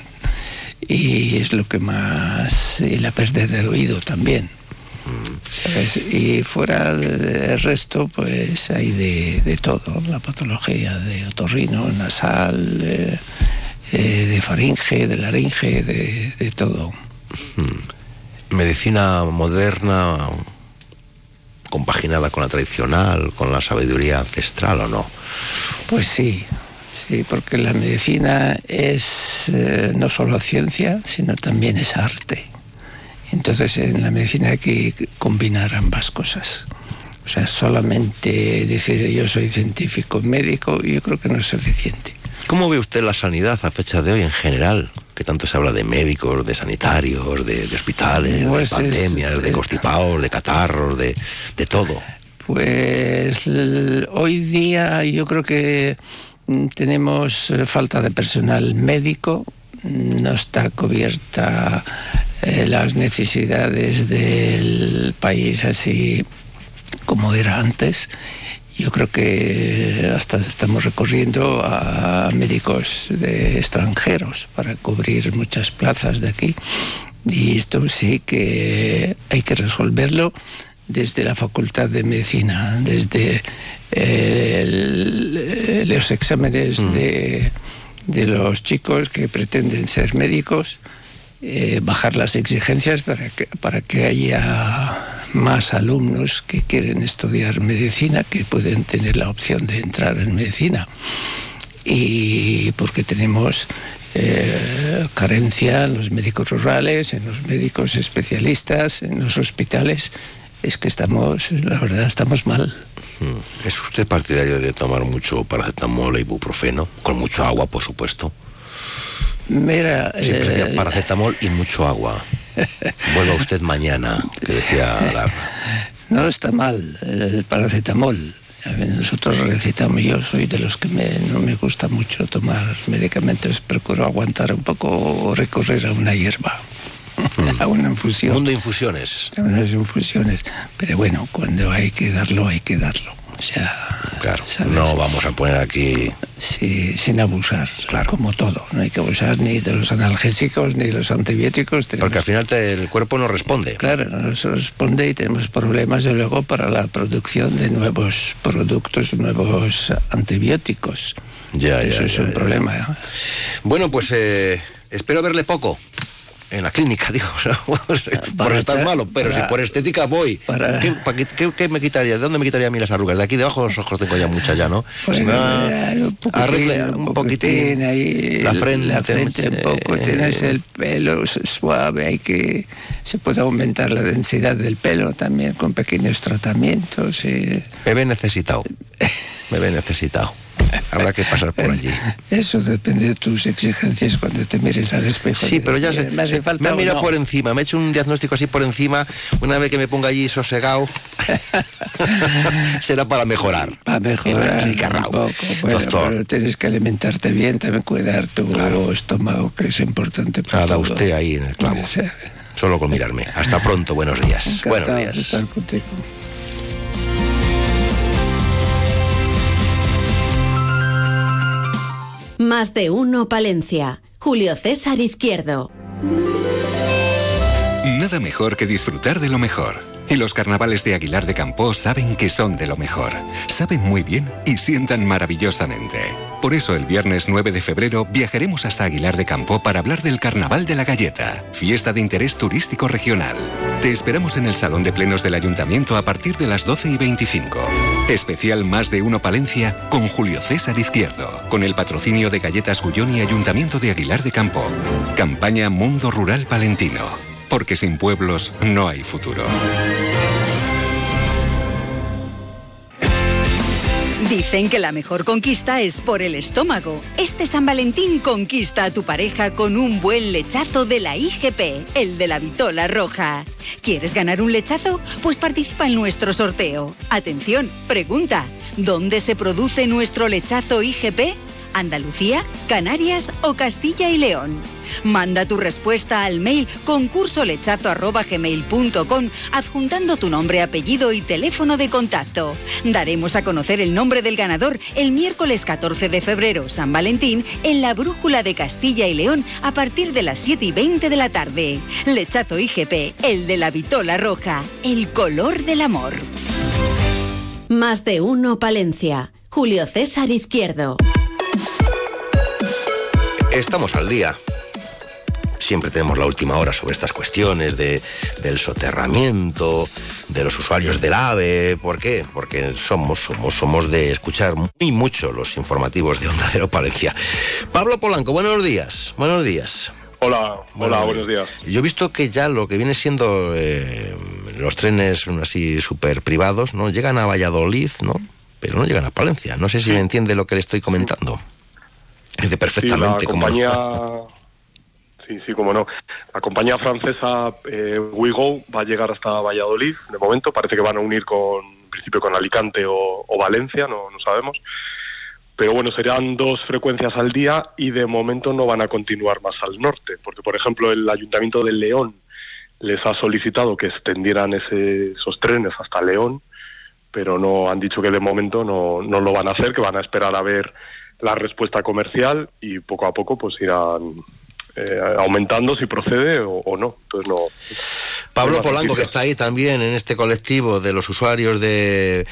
Y es lo que más... y la pérdida de oído también. ¿Sabes? Y fuera del resto, pues hay de, de todo, la patología de otorrino, nasal, eh, eh, de faringe, de laringe, de, de todo. Medicina moderna compaginada con la tradicional, con la sabiduría ancestral o no. Pues sí, sí, porque la medicina es eh, no solo ciencia, sino también es arte. Entonces en la medicina hay que combinar ambas cosas. O sea, solamente decir yo soy científico médico, yo creo que no es suficiente. ¿Cómo ve usted la sanidad a fecha de hoy en general? Que tanto se habla de médicos, de sanitarios, de, de hospitales, Pues de es- pandemias, de constipados, de catarros, de, de todo. Pues hoy día yo creo que mm, tenemos eh, falta de personal médico, no está cubierta eh, las necesidades del país así como era antes. Yo creo que hasta estamos recorriendo a médicos de extranjeros para cubrir muchas plazas de aquí. Y esto sí que hay que resolverlo desde la Facultad de Medicina, desde el- eh, los exámenes de, de los chicos que pretenden ser médicos, eh, bajar las exigencias para que, para que haya más alumnos que quieren estudiar medicina, que pueden tener la opción de entrar en medicina. Y porque tenemos eh, carencia en los médicos rurales, en los médicos especialistas, en los hospitales. Es que estamos, la verdad, estamos mal. Hmm. ¿Es usted partidario de tomar mucho paracetamol e ibuprofeno? Con mucho agua, por supuesto. Mira, Siempre eh, decía paracetamol y mucho agua. (laughs) Vuelva usted mañana, que decía Alarma. No está mal el paracetamol. Nosotros recitamos, yo soy de los que me- no me gusta mucho tomar medicamentos, procuro aguantar un poco o recurrir a una hierba, (laughs) a una infusión. Mundo infusiones. A unas infusiones. Pero bueno, cuando hay que darlo, hay que darlo. O sea, Claro, no vamos a poner aquí... sí, sin abusar, como todo. No hay que abusar ni de los analgésicos ni de los antibióticos. Tenemos Porque al final te- el cuerpo no responde. Claro, no nos responde y tenemos problemas de luego para la producción de nuevos productos, nuevos antibióticos. Ya, Eso ya, es un problema. ¿eh? Bueno, pues eh, espero verle poco. En la clínica, (laughs) digo, o sea, (laughs) por estar malo, pero para- si por estética voy. para- ¿Qué, me quitaría? ¿De dónde me quitaría a mí las arrugas? De aquí debajo de los ojos tengo ya muchas ya, ¿no? Pues, un poquitín, arregle un poquitín ahí, la frente, la frente un poco, eh, tienes el pelo su- suave, hay que se puede aumentar la densidad del pelo también con pequeños tratamientos. Y Me ve necesitado. Me ve necesitado. (laughs) Habrá que pasar por allí. eso depende de tus exigencias cuando te mires al espejo. Sí, pero ya sé. Me hace falta me ha o mirado no. por encima, me ha hecho un diagnóstico así por encima. Una vez que me ponga allí sosegado, (laughs) será para mejorar. Para mejorar un poco. Bueno, Doctor. pero tienes que alimentarte bien, también cuidar tu estómago, que es importante. para Nada, todo. usted ahí en el clavo. Solo con mirarme. Hasta pronto, buenos días. Encantado Buenos días. Más de uno Palencia. Julio César Izquierdo. Nada mejor que disfrutar de lo mejor. Y los carnavales de Aguilar de Campoo saben que son de lo mejor. Saben muy bien y sientan maravillosamente. Por eso el viernes 9 de febrero viajaremos hasta Aguilar de Campoo para hablar del Carnaval de la Galleta, fiesta de interés turístico regional. Te esperamos en el Salón de Plenos del Ayuntamiento a partir de las 12 y 25. Especial Más de Uno Palencia con Julio César Izquierdo, con el patrocinio de Galletas Gullón y Ayuntamiento de Aguilar de Campoo. Campaña Mundo Rural Palentino. Porque sin pueblos no hay futuro. Dicen que la mejor conquista es por el estómago. Este San Valentín conquista a tu pareja con un buen lechazo de la IGP, el de la Vitola Roja. ¿Quieres ganar un lechazo? Pues participa en nuestro sorteo. Atención, pregunta, ¿dónde se produce nuestro lechazo IGP? ¿Andalucía, Canarias o Castilla y León? Manda tu respuesta al mail concursolechazo.gmail.com adjuntando tu nombre, apellido y teléfono de contacto. Daremos a conocer el nombre del ganador el miércoles 14 de febrero, San Valentín, en la Brújula de Castilla y León a partir de las 7 y 20 de la tarde. Lechazo IGP, el de la Vitola Roja, el color del amor. Más de uno Palencia. Julio César Izquierdo. Estamos al día. Siempre tenemos la última hora sobre estas cuestiones de, del soterramiento, de los usuarios del AVE. ¿Por qué? Porque somos, somos, somos de escuchar muy mucho los informativos de Onda Cero Palencia. Pablo Polanco, buenos días. Buenos días. Hola, hola, buenos días. Yo he visto que ya lo que viene siendo eh, los trenes así súper privados, ¿no? Llegan a Valladolid, ¿no? Pero no llegan a Palencia. No sé si me entiende lo que le estoy comentando. Entiende perfectamente sí, la no. compañía, sí, sí, cómo no. La compañía francesa eh, WeGo va a llegar hasta Valladolid. De momento parece que van a unir con, en principio, con Alicante o, o Valencia, no, no sabemos. Pero bueno, serán dos frecuencias al día y de momento no van a continuar más al norte, porque por ejemplo el Ayuntamiento de León les ha solicitado que extendieran ese- esos trenes hasta León, pero no han dicho que de momento no, no lo van a hacer, que van a esperar a ver la respuesta comercial y poco a poco pues irán eh, aumentando si procede o, o no. Entonces no. Pablo no Polanco, que está ahí también en este colectivo de los usuarios de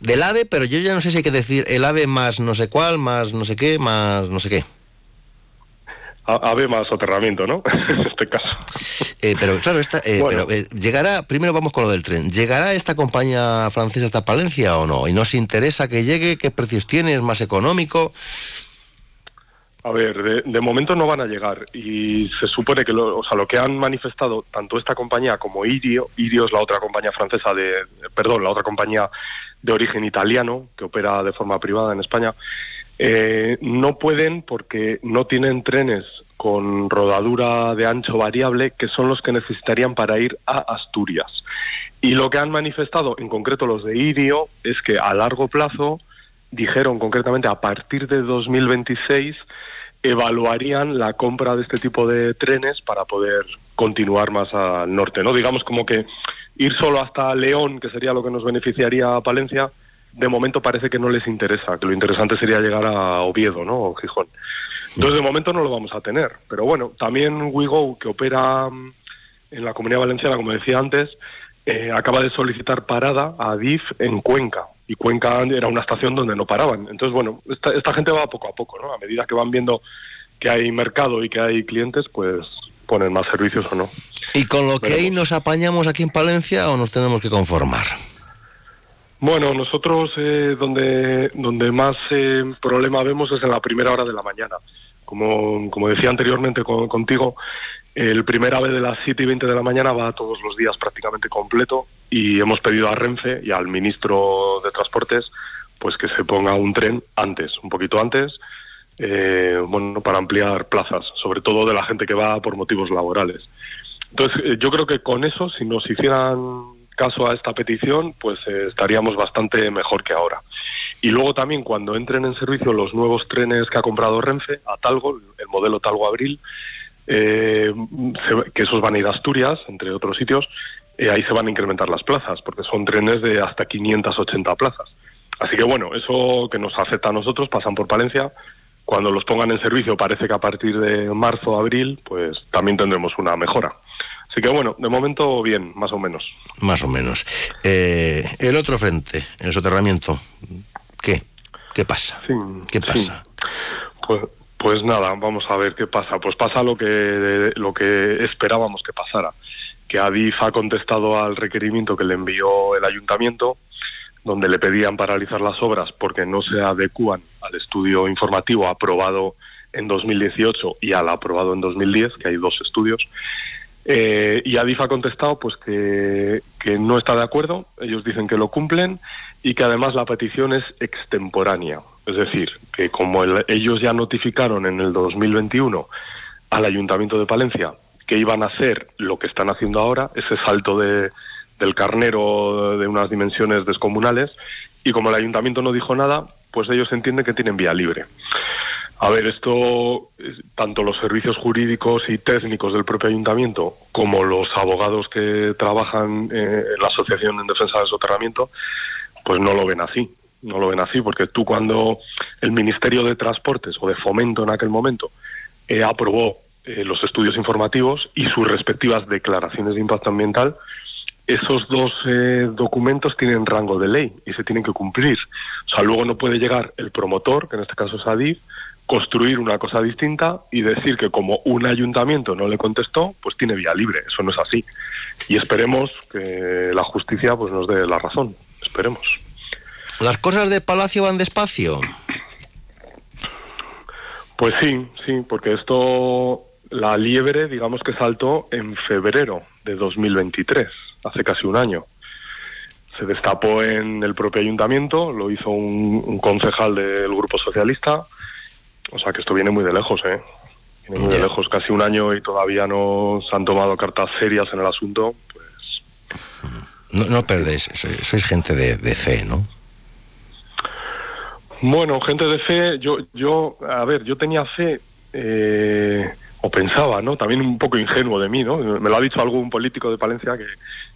del AVE, pero yo ya no sé si hay que decir el AVE más no sé cuál, más no sé qué, más no sé qué. A, ver más soterramiento, ¿no? (laughs) en este caso. Eh, pero claro, esta, eh, pero, eh, llegará, primero vamos con lo del tren, ¿llegará esta compañía francesa hasta Palencia o no? ¿Y nos interesa que llegue? ¿Qué precios tiene? ¿Es más económico? A ver, de, momento no van a llegar y se supone que lo, o sea, lo que han manifestado tanto esta compañía como Irio, Irio es la otra compañía francesa de, perdón, la otra compañía de origen italiano que opera de forma privada en España, eh, no pueden porque no tienen trenes con rodadura de ancho variable que son los que necesitarían para ir a Asturias. Y lo que han manifestado, en concreto los de Irio, es que a largo plazo, dijeron concretamente a partir de 2026, evaluarían la compra de este tipo de trenes para poder continuar más al norte, ¿no? Digamos como que ir solo hasta León, que sería lo que nos beneficiaría a Palencia, de momento parece que no les interesa, que lo interesante sería llegar a Oviedo, ¿no? O Gijón. Entonces, de momento no lo vamos a tener. Pero bueno, también WeGo, que opera mm, en la Comunidad Valenciana, como decía antes, eh, acaba de solicitar parada a DIF en Cuenca. Y Cuenca era una estación donde no paraban. Entonces, bueno, esta, esta gente va poco a poco, ¿no? A medida que van viendo que hay mercado y que hay clientes, pues ponen más servicios o no. ¿Y con lo que hay nos apañamos aquí en Palencia o nos tenemos que conformar? Bueno, nosotros eh, donde, donde más eh, problema vemos es en la primera hora de la mañana. Como, como decía anteriormente contigo, el primer AVE de las 7 y 20 de la mañana va todos los días prácticamente completo y hemos pedido a Renfe y al ministro de Transportes pues que se ponga un tren antes, un poquito antes, eh, bueno, para ampliar plazas, sobre todo de la gente que va por motivos laborales. Entonces, eh, yo creo que con eso, si nos hicieran caso a esta petición, pues eh, estaríamos bastante mejor que ahora. Y luego también cuando entren en servicio los nuevos trenes que ha comprado Renfe a Talgo, el modelo Talgo Abril, eh, que esos van a ir a Asturias, entre otros sitios, eh, ahí se van a incrementar las plazas, porque son trenes de hasta 580 plazas. Así que bueno, eso que nos afecta a nosotros, pasan por Palencia, cuando los pongan en servicio, parece que a partir de marzo o abril, pues también tendremos una mejora. Así que bueno, de momento bien, más o menos. Más o menos. Eh, el otro frente, el soterramiento, ¿qué? ¿Qué pasa? ¿Qué pasa? Pues, pues nada, vamos a ver qué pasa. Pues pasa lo que, lo que esperábamos que pasara, que Adif ha contestado al requerimiento que le envió el ayuntamiento, donde le pedían paralizar las obras porque no se adecúan al estudio informativo aprobado en 2018 y al aprobado en 2010, que hay dos estudios, eh, y Adif ha contestado pues que, no está de acuerdo, ellos dicen que lo cumplen y que además la petición es extemporánea. Es decir, que como ellos ya notificaron en el 2021 al Ayuntamiento de Palencia que iban a hacer lo que están haciendo ahora, ese salto de, del carnero de unas dimensiones descomunales, y como el Ayuntamiento no dijo nada, pues ellos entienden que tienen vía libre. A ver, esto, tanto los servicios jurídicos y técnicos del propio ayuntamiento como los abogados que trabajan eh, en la Asociación en Defensa del Soterramiento, pues no lo ven así. No lo ven así porque tú cuando el Ministerio de Transportes o de Fomento en aquel momento eh, aprobó eh, los estudios informativos y sus respectivas declaraciones de impacto ambiental, esos dos documentos tienen rango de ley y se tienen que cumplir. O sea, luego no puede llegar el promotor, que en este caso es ADIF, construir una cosa distinta y decir que como un ayuntamiento no le contestó, pues tiene vía libre. Eso no es así. Y esperemos que la justicia pues nos dé la razón. Esperemos. ¿Las cosas de Palacio van despacio? Pues sí, sí, porque esto, la liebre, digamos que saltó en febrero de 2023, hace casi un año. Se destapó en el propio ayuntamiento, lo hizo un, un concejal del Grupo Socialista, o sea que esto viene muy de lejos, ¿eh? Viene muy de lejos, casi un año y todavía no se han tomado cartas serias en el asunto, pues... No, no perdéis, sois, gente de, fe, ¿no? Bueno, gente de fe, yo, yo, a ver, yo tenía fe, eh, o pensaba, ¿no? También un poco ingenuo de mí, ¿no? Me lo ha dicho algún político de Palencia que,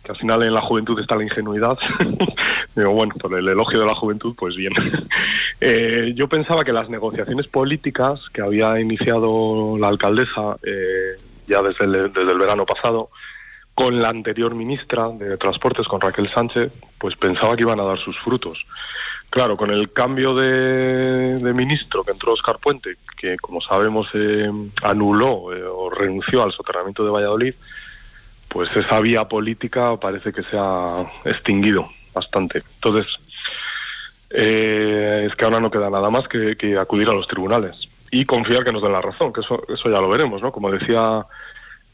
que al final en la juventud está la ingenuidad. (laughs) Digo, bueno, por el elogio de la juventud, pues bien. (laughs) Eh, yo pensaba que las negociaciones políticas que había iniciado la alcaldesa eh, ya desde desde el verano pasado con la anterior ministra de Transportes, con Raquel Sánchez, pues pensaba que iban a dar sus frutos. Claro, con el cambio de, ministro que entró Oscar Puente, que como sabemos eh, anuló eh, o renunció al soterramiento de Valladolid, pues esa vía política parece que se ha extinguido bastante. Entonces, eh, es que ahora no queda nada más que, que acudir a los tribunales y confiar que nos den la razón, que eso, eso ya lo veremos, ¿no? Como decía,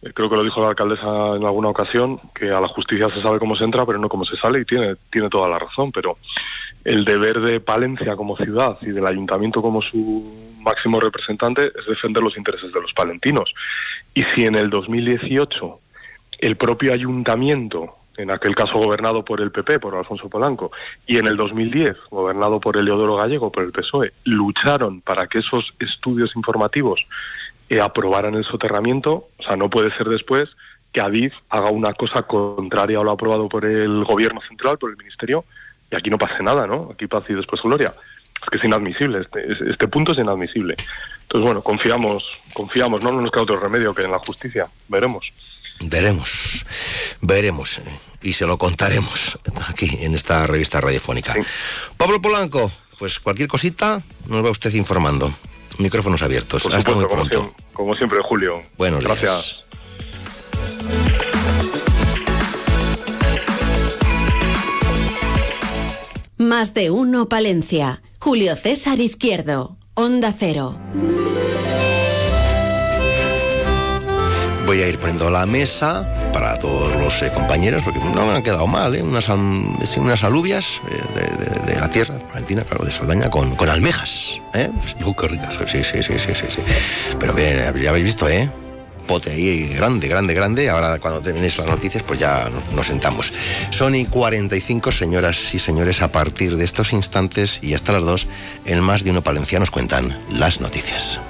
eh, creo que lo dijo la alcaldesa en alguna ocasión, que a la justicia se sabe cómo se entra, pero no cómo se sale, y tiene, tiene toda la razón, pero el deber de Palencia como ciudad y del ayuntamiento como su máximo representante es defender los intereses de los palentinos. Y si en el 2018 el propio ayuntamiento, en aquel caso gobernado por el PP, por Alfonso Polanco, y en el 2010 gobernado por Eleodoro Gallego, por el PSOE, lucharon para que esos estudios informativos eh, aprobaran el soterramiento, o sea, no puede ser después que Adif haga una cosa contraria a lo aprobado por el gobierno central, por el ministerio, y aquí no pase nada, ¿no? Aquí paz y después gloria. Es que es inadmisible, este, este punto es inadmisible. Entonces, bueno, confiamos, confiamos, ¿no? No nos queda otro remedio que en la justicia, veremos. Veremos, veremos y se lo contaremos aquí en esta revista radiofónica. Pablo Polanco, pues cualquier cosita nos va usted informando. Micrófonos abiertos. Por Hasta supuesto, muy como, pronto. siempre, como siempre, Julio. Buenos días. Más de uno Palencia. Julio César Izquierdo. Onda Cero. Voy a ir poniendo la mesa para todos los eh, compañeros, porque no me han quedado mal, ¿eh? unas, unas alubias eh, de, de- de la tierra, Valentina, claro, de Saldaña, con, con almejas. ¿eh? Uh, qué ricas. Sí, sí, sí, sí, sí, sí. Pero bien, ya habéis visto, ¿eh? Pote ahí grande, grande, grande. Ahora cuando tenéis las noticias, pues ya nos, sentamos. Son y 45, señoras y señores, a partir de estos instantes y hasta las 2, en más de uno Palencia nos cuentan las noticias.